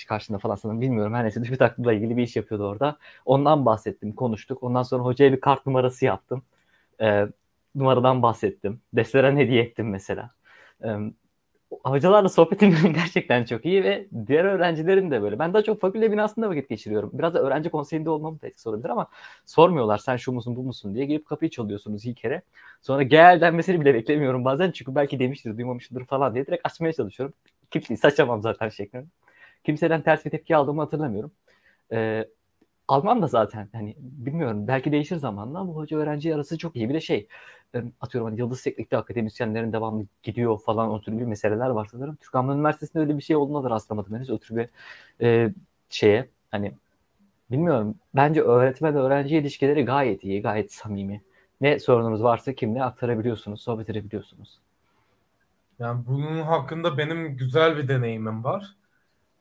karşında falan sanırım bilmiyorum. Her neyse bir takımla ilgili bir iş yapıyordu orada. Ondan bahsettim, konuştuk. Ondan sonra hocaya bir kart numarası yaptım. E, numaradan bahsettim. Derslere hediye ettim mesela. E, hocalarla sohbetim gerçekten çok iyi ve diğer öğrencilerin de böyle. Ben daha çok fakülte binasında vakit geçiriyorum. Biraz da öğrenci konseyinde olmam da etkisi olabilir ama sormuyorlar sen şu musun bu musun diye gelip kapıyı çalıyorsunuz ilk kere. Sonra gel denmesini bile beklemiyorum bazen çünkü belki demiştir duymamıştır falan diye direkt açmaya çalışıyorum. Kimseyi saçamam zaten şeklinde. Kimseden ters bir tepki aldığımı hatırlamıyorum. Ee, Alman da zaten hani bilmiyorum belki değişir zamanla ama hoca öğrenci arası çok iyi. Bir de şey atıyorum hani Yıldız Teknik'te akademisyenlerin devamlı gidiyor falan o tür bir meseleler var sanırım. Türk Alman Üniversitesi'nde öyle bir şey olduğuna da rastlamadım henüz o tür bir e, şeye hani bilmiyorum bence öğretmen öğrenci ilişkileri gayet iyi gayet samimi. Ne sorununuz varsa kimle aktarabiliyorsunuz, sohbet edebiliyorsunuz. Yani bunun hakkında benim güzel bir deneyimim var.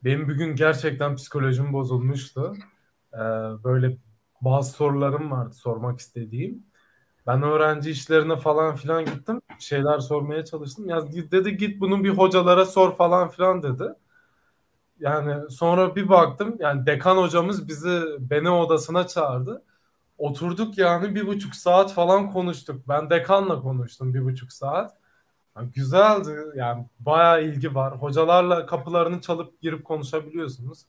Benim bugün gerçekten psikolojim bozulmuştu. Ee, böyle bazı sorularım vardı sormak istediğim. Ben öğrenci işlerine falan filan gittim. Şeyler sormaya çalıştım. Ya dedi git bunun bir hocalara sor falan filan dedi. Yani sonra bir baktım yani dekan hocamız bizi beni odasına çağırdı. Oturduk yani bir buçuk saat falan konuştuk. Ben dekanla konuştum bir buçuk saat. Yani güzeldi yani bayağı ilgi var. Hocalarla kapılarını çalıp girip konuşabiliyorsunuz.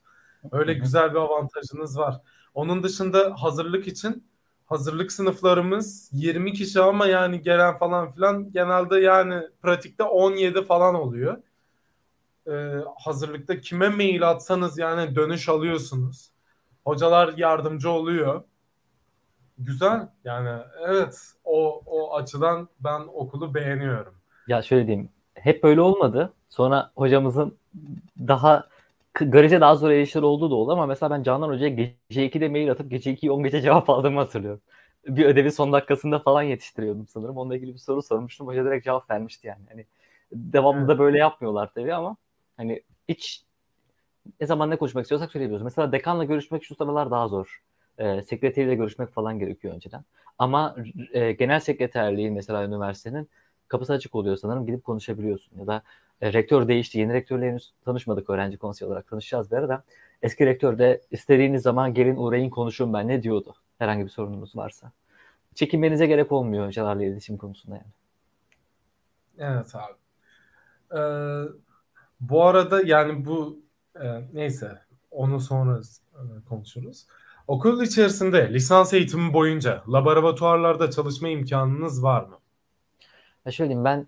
Öyle güzel bir avantajınız var. Onun dışında hazırlık için hazırlık sınıflarımız 20 kişi ama yani gelen falan filan genelde yani pratikte 17 falan oluyor. Ee, hazırlıkta kime mail atsanız yani dönüş alıyorsunuz. Hocalar yardımcı oluyor. Güzel yani evet o o açıdan ben okulu beğeniyorum. Ya şöyle diyeyim hep böyle olmadı. Sonra hocamızın daha görece daha zor erişilir olduğu da oldu ama mesela ben Canan Hoca'ya gece 2'de mail atıp gece 2'yi 10 gece cevap aldığımı hatırlıyorum. Bir ödevi son dakikasında falan yetiştiriyordum sanırım. Onunla ilgili bir soru sormuştum. Hoca direkt cevap vermişti yani. Hani devamlı evet. da böyle yapmıyorlar tabii ama hani hiç ne zaman ne konuşmak istiyorsak söyleyebiliyoruz. Mesela dekanla görüşmek şu sıralar daha zor. E, sekreteriyle görüşmek falan gerekiyor önceden. Ama e, genel sekreterliğin mesela üniversitenin kapısı açık oluyor sanırım. Gidip konuşabiliyorsun. Ya da e, rektör değişti. Yeni rektörle henüz tanışmadık öğrenci konseyi olarak. Tanışacağız bir arada. Eski rektör de istediğiniz zaman gelin uğrayın konuşun ben ne diyordu. Herhangi bir sorununuz varsa. Çekinmenize gerek olmuyor hocalarla iletişim konusunda yani. Evet abi. Ee, Bu arada yani bu e, neyse onu sonra e, konuşuruz. Okul içerisinde lisans eğitimi boyunca laboratuvarlarda çalışma imkanınız var mı? Ya şöyle diyeyim ben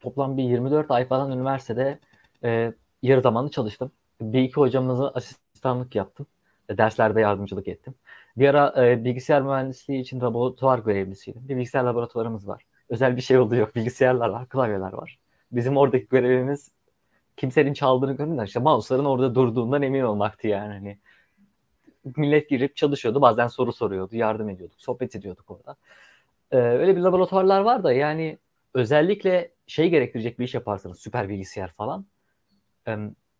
toplam bir 24 ay falan üniversitede e, yarı zamanlı çalıştım. Bir iki hocamıza asistanlık yaptım. E, derslerde yardımcılık ettim. Bir ara e, bilgisayar mühendisliği için laboratuvar görevlisiydim. Bir bilgisayar laboratuvarımız var. Özel bir şey oldu yok. Bilgisayarlar var, klavyeler var. Bizim oradaki görevimiz kimsenin çaldığını görmeden işte mouse'ların orada durduğundan emin olmaktı yani. Hani millet girip çalışıyordu. Bazen soru soruyordu. Yardım ediyorduk. Sohbet ediyorduk orada. Ee, öyle bir laboratuvarlar var da yani özellikle şey gerektirecek bir iş yaparsanız süper bilgisayar falan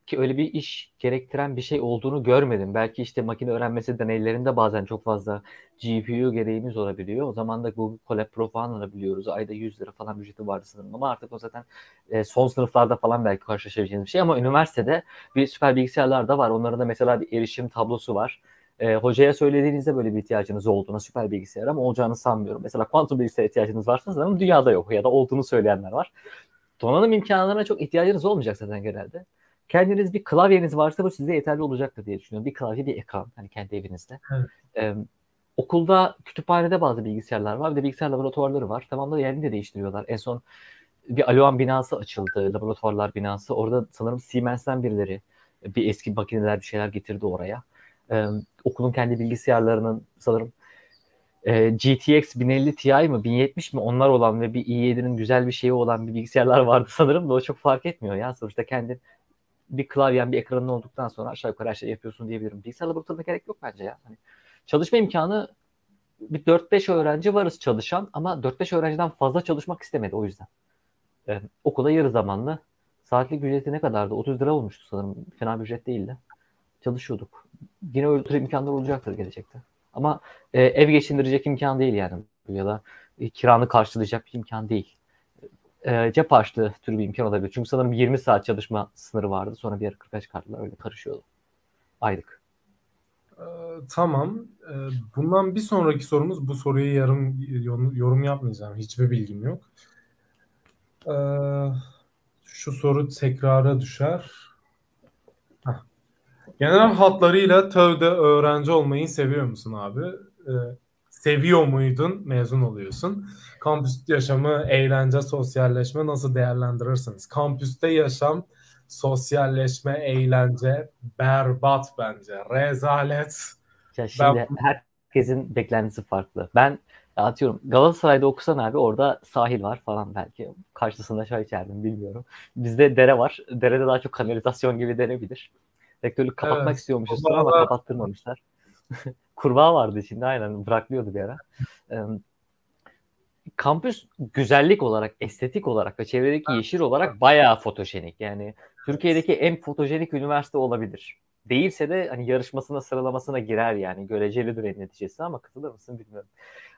ki öyle bir iş gerektiren bir şey olduğunu görmedim. Belki işte makine öğrenmesi deneylerinde bazen çok fazla GPU gereğimiz olabiliyor. O zaman da Google Colab Pro falan alabiliyoruz. Ayda 100 lira falan ücreti vardı sanırım ama artık o zaten e, son sınıflarda falan belki karşılaşabileceğiniz bir şey ama üniversitede bir süper bilgisayarlar da var. Onların da mesela bir erişim tablosu var. E, hocaya söylediğinizde böyle bir ihtiyacınız olduğuna süper bilgisayar ama olacağını sanmıyorum. Mesela kuantum bilgisayar ihtiyacınız varsa sanırım dünyada yok ya da olduğunu söyleyenler var. Donanım imkanlarına çok ihtiyacınız olmayacak zaten genelde kendiniz bir klavyeniz varsa bu size yeterli olacaktır diye düşünüyorum. Bir klavye, bir ekran hani kendi evinizde. Evet. Ee, okulda kütüphanede bazı bilgisayarlar var. Bir de bilgisayar laboratuvarları var. Tamam da yerini de değiştiriyorlar. En son bir Alohan binası açıldı. Laboratuvarlar binası. Orada sanırım Siemens'ten birileri bir eski makineler bir şeyler getirdi oraya. Ee, okulun kendi bilgisayarlarının sanırım e, GTX 1050 Ti mi 1070 mi onlar olan ve bir i7'nin güzel bir şeyi olan bir bilgisayarlar vardı sanırım da o çok fark etmiyor ya. Sonuçta kendin bir klavyen, bir ekranın olduktan sonra aşağı yukarı her şeyi yapıyorsun diyebilirim. Bilgisayar laboratuvarına gerek yok bence ya. Hani çalışma imkanı bir 4-5 öğrenci varız çalışan ama 4-5 öğrenciden fazla çalışmak istemedi o yüzden. Ee, okula yarı zamanlı saatlik ücreti ne kadardı? 30 lira olmuştu sanırım. Fena bir ücret değildi. Çalışıyorduk. Yine öyle tür imkanlar olacaktır gelecekte. Ama e, ev geçindirecek imkan değil yani. Ya da e, kiranı karşılayacak bir imkan değil e, cep harçlığı türü bir imkan olabilir. Çünkü sanırım 20 saat çalışma sınırı vardı. Sonra bir ara 45 çıkardılar. Öyle karışıyordu. Aylık. Ee, tamam. Ee, bundan bir sonraki sorumuz bu soruyu yarım yorum yapmayacağım. Hiçbir bilgim yok. Ee, şu soru tekrara düşer. Genel hatlarıyla TÖV'de öğrenci olmayı seviyor musun abi? Ee, seviyor muydun? Mezun oluyorsun. Kampüs yaşamı, eğlence, sosyalleşme nasıl değerlendirirsiniz? Kampüste yaşam, sosyalleşme, eğlence berbat bence. Rezalet. Ya şimdi ben... herkesin beklentisi farklı. Ben atıyorum Galatasaray'da okusan abi orada sahil var falan belki. Karşısında çay içerdim bilmiyorum. Bizde dere var. Derede daha çok kanalizasyon gibi denebilir. Rektörlük kapatmak evet. istiyormuşuz ama kapattırmamışlar. Kurbağa vardı içinde aynen bıraklıyordu bir ara. Ee, kampüs güzellik olarak, estetik olarak ve çevredeki yeşil olarak bayağı fotojenik. Yani Türkiye'deki en fotojenik üniversite olabilir. Değilse de hani yarışmasına sıralamasına girer yani görecelidir en neticesi ama katılır mısın bilmiyorum.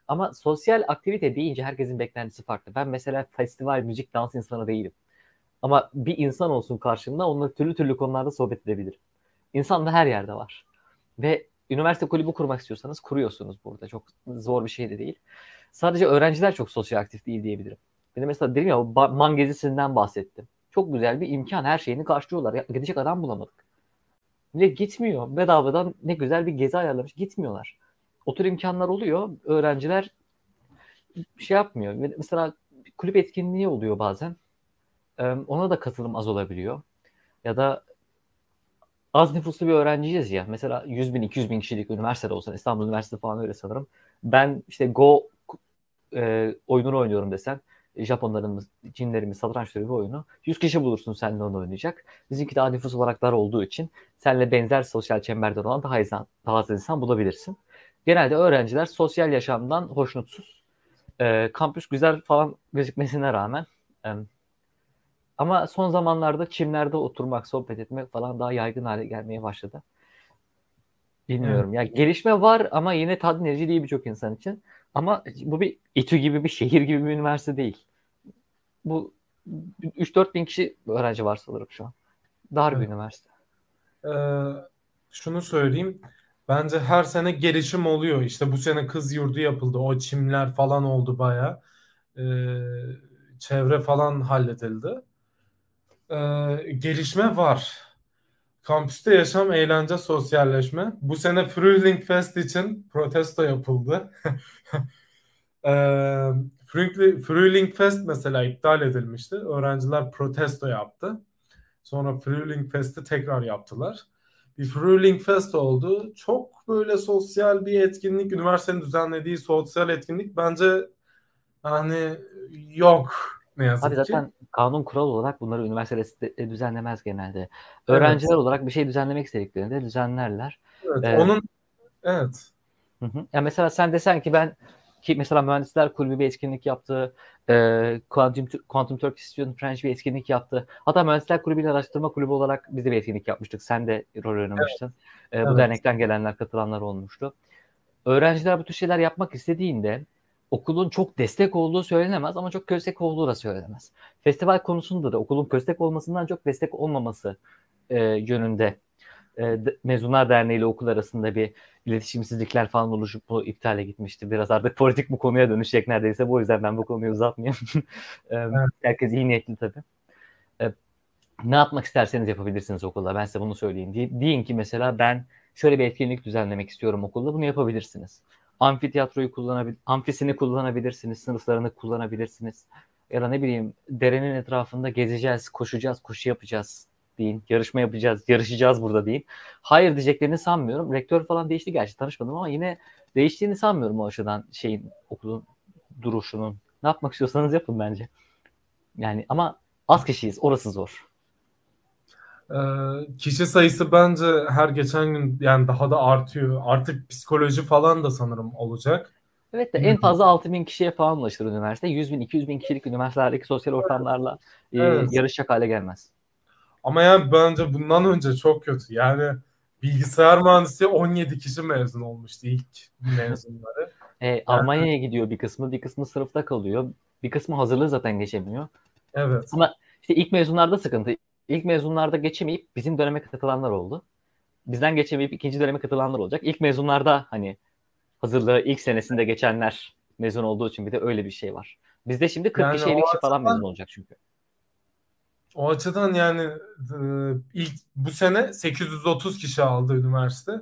Ama sosyal aktivite deyince herkesin beklentisi farklı. Ben mesela festival, müzik, dans insanı değilim. Ama bir insan olsun karşımda onunla türlü türlü konularda sohbet edebilirim. İnsan da her yerde var. Ve üniversite kulübü kurmak istiyorsanız kuruyorsunuz burada. Çok zor bir şey de değil. Sadece öğrenciler çok sosyal aktif değil diyebilirim. Benim mesela dedim ya Man gezisinden bahsettim. Çok güzel bir imkan. Her şeyini karşılıyorlar. Ya, gidecek adam bulamadık. Ne gitmiyor. Bedavadan ne güzel bir gezi ayarlamış. Gitmiyorlar. O tür imkanlar oluyor. Öğrenciler şey yapmıyor. Mesela kulüp etkinliği oluyor bazen. Ona da katılım az olabiliyor. Ya da az nüfuslu bir öğrenciyiz ya. Mesela 100 bin, 200 bin kişilik üniversitede olsan, İstanbul Üniversitesi falan öyle sanırım. Ben işte Go e, oyununu oynuyorum desen, Japonların, Çinlerin satranç türü bir oyunu. 100 kişi bulursun seninle onu oynayacak. Bizimki daha nüfus olarak dar olduğu için seninle benzer sosyal çemberden olan daha, insan, daha az insan bulabilirsin. Genelde öğrenciler sosyal yaşamdan hoşnutsuz. E, kampüs güzel falan gözükmesine rağmen e, ama son zamanlarda çimlerde oturmak, sohbet etmek falan daha yaygın hale gelmeye başladı. Bilmiyorum. Evet. Ya gelişme var ama yine tatmin edici değil birçok insan için. Ama bu bir İTÜ gibi bir şehir gibi bir üniversite değil. Bu 3-4 bin kişi öğrenci var sanırım şu an. Dar evet. bir üniversite. Ee, şunu söyleyeyim. Bence her sene gelişim oluyor. İşte bu sene kız yurdu yapıldı. O çimler falan oldu baya. Ee, çevre falan halledildi. Ee, gelişme var. Kampüste yaşam, eğlence, sosyalleşme. Bu sene Frühling Fest için protesto yapıldı. Ee, Frühling Fest mesela iptal edilmişti. Öğrenciler protesto yaptı. Sonra Frühling Fest'i tekrar yaptılar. Bir Frühling Fest oldu. Çok böyle sosyal bir etkinlik, üniversitenin düzenlediği sosyal etkinlik bence hani yok ne yazık Abi zaten ki. kanun kural olarak bunları üniversite düzenlemez genelde. Öğrenciler evet. olarak bir şey düzenlemek istediklerinde düzenlerler. Evet, ee, onun evet. Hı hı. Ya mesela sen desen ki ben ki mesela mühendisler kulübü bir etkinlik yaptı. E, Quantum, Quantum Turkish Student French bir etkinlik yaptı. Hatta mühendisler kulübüyle araştırma kulübü olarak biz de bir etkinlik yapmıştık. Sen de rol oynamıştın. Evet. E, bu evet. dernekten gelenler, katılanlar olmuştu. Öğrenciler bu tür şeyler yapmak istediğinde okulun çok destek olduğu söylenemez ama çok köstek olduğu da söylenemez. Festival konusunda da okulun köstek olmasından çok destek olmaması e, yönünde e, Mezunlar Derneği ile okul arasında bir iletişimsizlikler falan oluşup bu iptale gitmişti. Biraz artık politik bu konuya dönüşecek neredeyse. Bu yüzden ben bu konuyu uzatmayayım. e, evet. Herkes iyi niyetli tabii. E, ne yapmak isterseniz yapabilirsiniz okulda. Ben size bunu söyleyeyim. De- deyin ki mesela ben şöyle bir etkinlik düzenlemek istiyorum okulda. Bunu yapabilirsiniz. Amfiteyatroyu kullanabil, amfisini kullanabilirsiniz, sınıflarını kullanabilirsiniz. Ya da ne bileyim derenin etrafında gezeceğiz, koşacağız, koşu yapacağız deyin. Yarışma yapacağız, yarışacağız burada deyin. Hayır diyeceklerini sanmıyorum. Rektör falan değişti gerçi tanışmadım ama yine değiştiğini sanmıyorum o açıdan şeyin okulun duruşunun. Ne yapmak istiyorsanız yapın bence. Yani ama az kişiyiz. Orası zor. Ee, kişi sayısı bence her geçen gün yani daha da artıyor. Artık psikoloji falan da sanırım olacak. Evet de en fazla 6 bin kişiye falan ulaşır üniversite. 100 bin, 200 bin kişilik üniversitelerdeki sosyal ortamlarla e, evet. yarışacak hale gelmez. Ama yani bence bundan önce çok kötü. Yani bilgisayar mühendisliği 17 kişi mezun olmuştu ilk mezunları. e, yani... Almanya'ya gidiyor bir kısmı, bir kısmı sınıfta kalıyor. Bir kısmı hazırlığı zaten geçemiyor. Evet. Ama işte ilk mezunlarda sıkıntı. İlk mezunlarda geçemeyip bizim döneme katılanlar oldu. Bizden geçemeyip ikinci döneme katılanlar olacak. İlk mezunlarda hani hazırlığı ilk senesinde geçenler mezun olduğu için bir de öyle bir şey var. Bizde şimdi 40 yani kişi 50 kişi falan mezun olacak çünkü. O açıdan yani ilk bu sene 830 kişi aldı üniversite.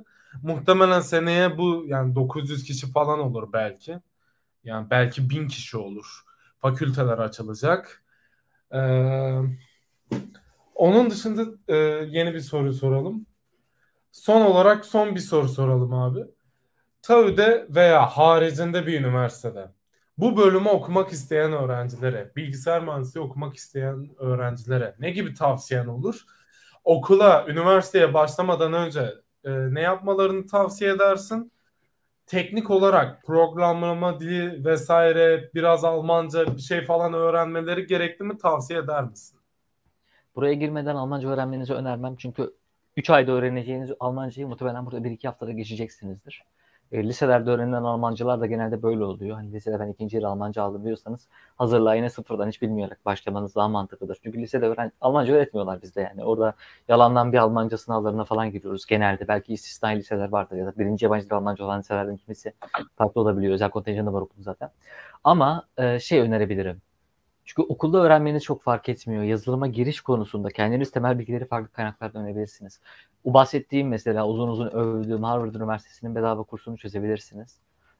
Muhtemelen seneye bu yani 900 kişi falan olur belki. Yani belki 1000 kişi olur. Fakülteler açılacak. Ee, onun dışında e, yeni bir soru soralım. Son olarak son bir soru soralım abi. TAÜ'de veya haricinde bir üniversitede bu bölümü okumak isteyen öğrencilere, bilgisayar mühendisliği okumak isteyen öğrencilere ne gibi tavsiyen olur? Okula, üniversiteye başlamadan önce e, ne yapmalarını tavsiye edersin? Teknik olarak programlama dili vesaire biraz Almanca bir şey falan öğrenmeleri gerekli mi tavsiye eder misin? Buraya girmeden Almanca öğrenmenizi önermem çünkü 3 ayda öğreneceğiniz Almancayı muhtemelen burada 1-2 haftada geçeceksinizdir. E, liselerde öğrenilen Almancılar da genelde böyle oluyor. Hani lisede ben ikinci yıl Almanca aldım diyorsanız hazırlığa yine sıfırdan hiç bilmeyerek başlamanız daha mantıklıdır. Çünkü lisede öğren Almanca öğretmiyorlar bizde yani. Orada yalandan bir Almanca sınavlarına falan giriyoruz genelde. Belki istisnai liseler vardır ya da birinci yabancı Almanca olan liselerden kimisi farklı olabiliyor. Özel kontenjanı var okulun zaten. Ama e, şey önerebilirim. Çünkü okulda öğrenmeniz çok fark etmiyor. Yazılıma giriş konusunda kendiniz temel bilgileri farklı kaynaklardan öğrenebilirsiniz. O bahsettiğim mesela uzun uzun övdüğüm Harvard Üniversitesi'nin bedava kursunu çözebilirsiniz.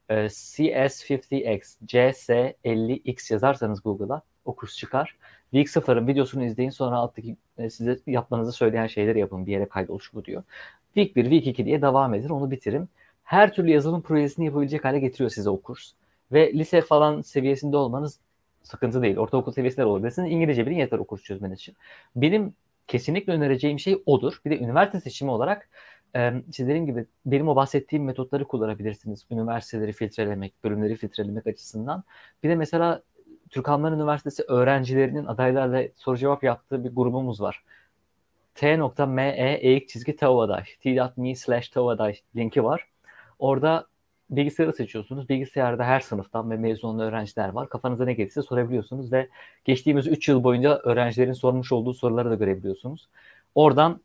Ee, CS50X, CS50X yazarsanız Google'a o kurs çıkar. Week 0'ın videosunu izleyin sonra alttaki e, size yapmanızı söyleyen şeyleri yapın bir yere kaydoluş bu diyor. Week 1, Week 2 diye devam edin onu bitirin. Her türlü yazılım projesini yapabilecek hale getiriyor size o kurs. Ve lise falan seviyesinde olmanız sıkıntı değil. Ortaokul seviyesinde olabilirsiniz. İngilizce bilin yeter o kurs çözmeniz için. Benim kesinlikle önereceğim şey odur. Bir de üniversite seçimi olarak e, sizlerin gibi benim o bahsettiğim metotları kullanabilirsiniz. Üniversiteleri filtrelemek, bölümleri filtrelemek açısından. Bir de mesela Türk Alman Üniversitesi öğrencilerinin adaylarla soru cevap yaptığı bir grubumuz var. t.me eğik çizgi tavadaş t.me slash tavadaş linki var. Orada bilgisayarı seçiyorsunuz. Bilgisayarda her sınıftan ve mezun olan öğrenciler var. Kafanıza ne gelirse sorabiliyorsunuz ve geçtiğimiz 3 yıl boyunca öğrencilerin sormuş olduğu soruları da görebiliyorsunuz. Oradan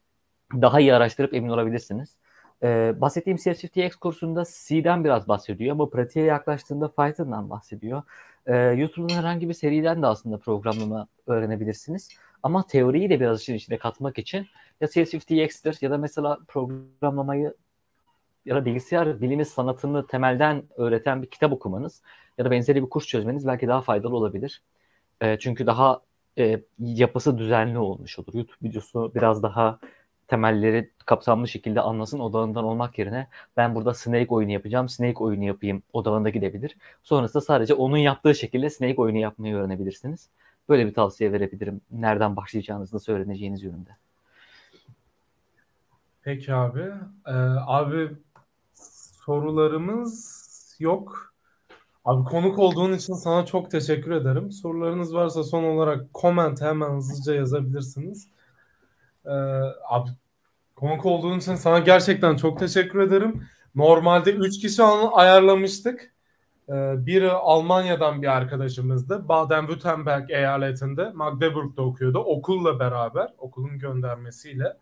daha iyi araştırıp emin olabilirsiniz. Ee, bahsettiğim CS50X kursunda C'den biraz bahsediyor ama pratiğe yaklaştığında Python'dan bahsediyor. Ee, YouTube'un herhangi bir seriden de aslında programlama öğrenebilirsiniz. Ama teoriyi de biraz işin içine katmak için ya CS50X'tir ya da mesela programlamayı ya da bilgisayar bilimi sanatını temelden öğreten bir kitap okumanız ya da benzeri bir kurs çözmeniz belki daha faydalı olabilir. E, çünkü daha e, yapısı düzenli olmuş olur. YouTube videosu biraz daha temelleri kapsamlı şekilde anlasın odağından olmak yerine ben burada Snake oyunu yapacağım, Snake oyunu yapayım odağında gidebilir. Sonrasında sadece onun yaptığı şekilde Snake oyunu yapmayı öğrenebilirsiniz. Böyle bir tavsiye verebilirim. Nereden başlayacağınızı nasıl öğreneceğiniz yönünde. Peki abi. Ee, abi sorularımız yok. Abi konuk olduğun için sana çok teşekkür ederim. Sorularınız varsa son olarak comment hemen hızlıca yazabilirsiniz. Ee, abi konuk olduğun için sana gerçekten çok teşekkür ederim. Normalde 3 kişi ayarlamıştık. Ee, biri Almanya'dan bir arkadaşımızdı. Baden-Württemberg eyaletinde Magdeburg'da okuyordu. Okulla beraber, okulun göndermesiyle.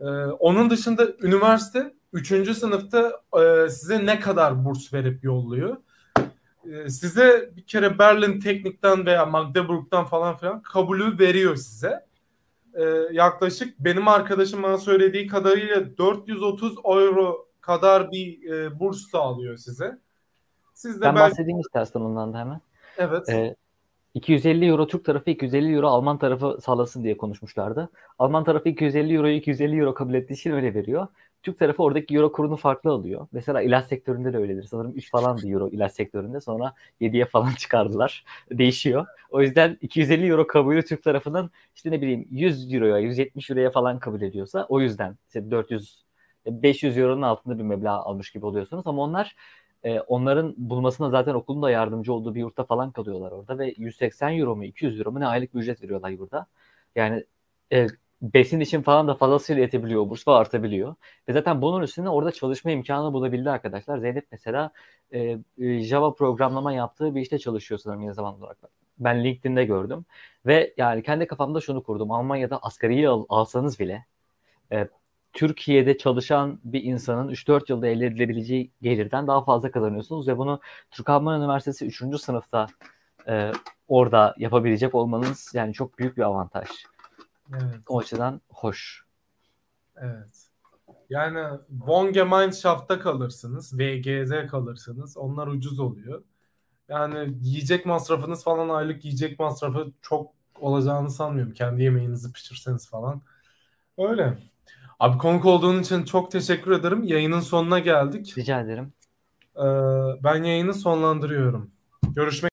Ee, onun dışında üniversite 3. sınıfta e, size ne kadar burs verip yolluyor? Ee, size bir kere Berlin Teknik'ten veya Magdeburg'dan falan filan kabulü veriyor size. Ee, yaklaşık benim arkadaşım bana söylediği kadarıyla 430 euro kadar bir e, burs sağlıyor size. Siz de ben belki... bahsedeyim istersen ondan da hemen. Evet. Ee, 250 euro Türk tarafı 250 euro Alman tarafı sağlasın diye konuşmuşlardı. Alman tarafı 250 euroyu 250 euro kabul ettiği için öyle veriyor. Türk tarafı oradaki euro kurunu farklı alıyor. Mesela ilaç sektöründe de öyledir. Sanırım 3 falan bir euro ilaç sektöründe. Sonra 7'ye falan çıkardılar. Değişiyor. O yüzden 250 euro kabulü Türk tarafından işte ne bileyim 100 euroya 170 euroya falan kabul ediyorsa o yüzden işte 400 500 euronun altında bir meblağ almış gibi oluyorsunuz ama onlar e, onların bulmasına zaten okulun da yardımcı olduğu bir yurtta falan kalıyorlar orada ve 180 euro mu 200 euro mu ne aylık bir ücret veriyorlar yurda. Yani e, besin için falan da fazlasıyla yetebiliyor. Burs da artabiliyor. Ve zaten bunun üstüne orada çalışma imkanı bulabildi arkadaşlar. Zeynep mesela e, e, Java programlama yaptığı bir işte çalışıyor sanırım yine zaman olarak. Ben LinkedIn'de gördüm. Ve yani kendi kafamda şunu kurdum. Almanya'da asgariyi al, alsanız bile e, Türkiye'de çalışan bir insanın 3-4 yılda elde edilebileceği gelirden daha fazla kazanıyorsunuz ve bunu Türk Alman Üniversitesi 3. sınıfta e, orada yapabilecek olmanız yani çok büyük bir avantaj. Evet. O açıdan hoş. Evet. Yani Von Gemeinschaft'ta kalırsınız, VGZ kalırsınız. Onlar ucuz oluyor. Yani yiyecek masrafınız falan aylık yiyecek masrafı çok olacağını sanmıyorum. Kendi yemeğinizi pişirseniz falan. Öyle. Abi konuk olduğun için çok teşekkür ederim. Yayının sonuna geldik. Rica ederim. Ee, ben yayını sonlandırıyorum. Görüşmek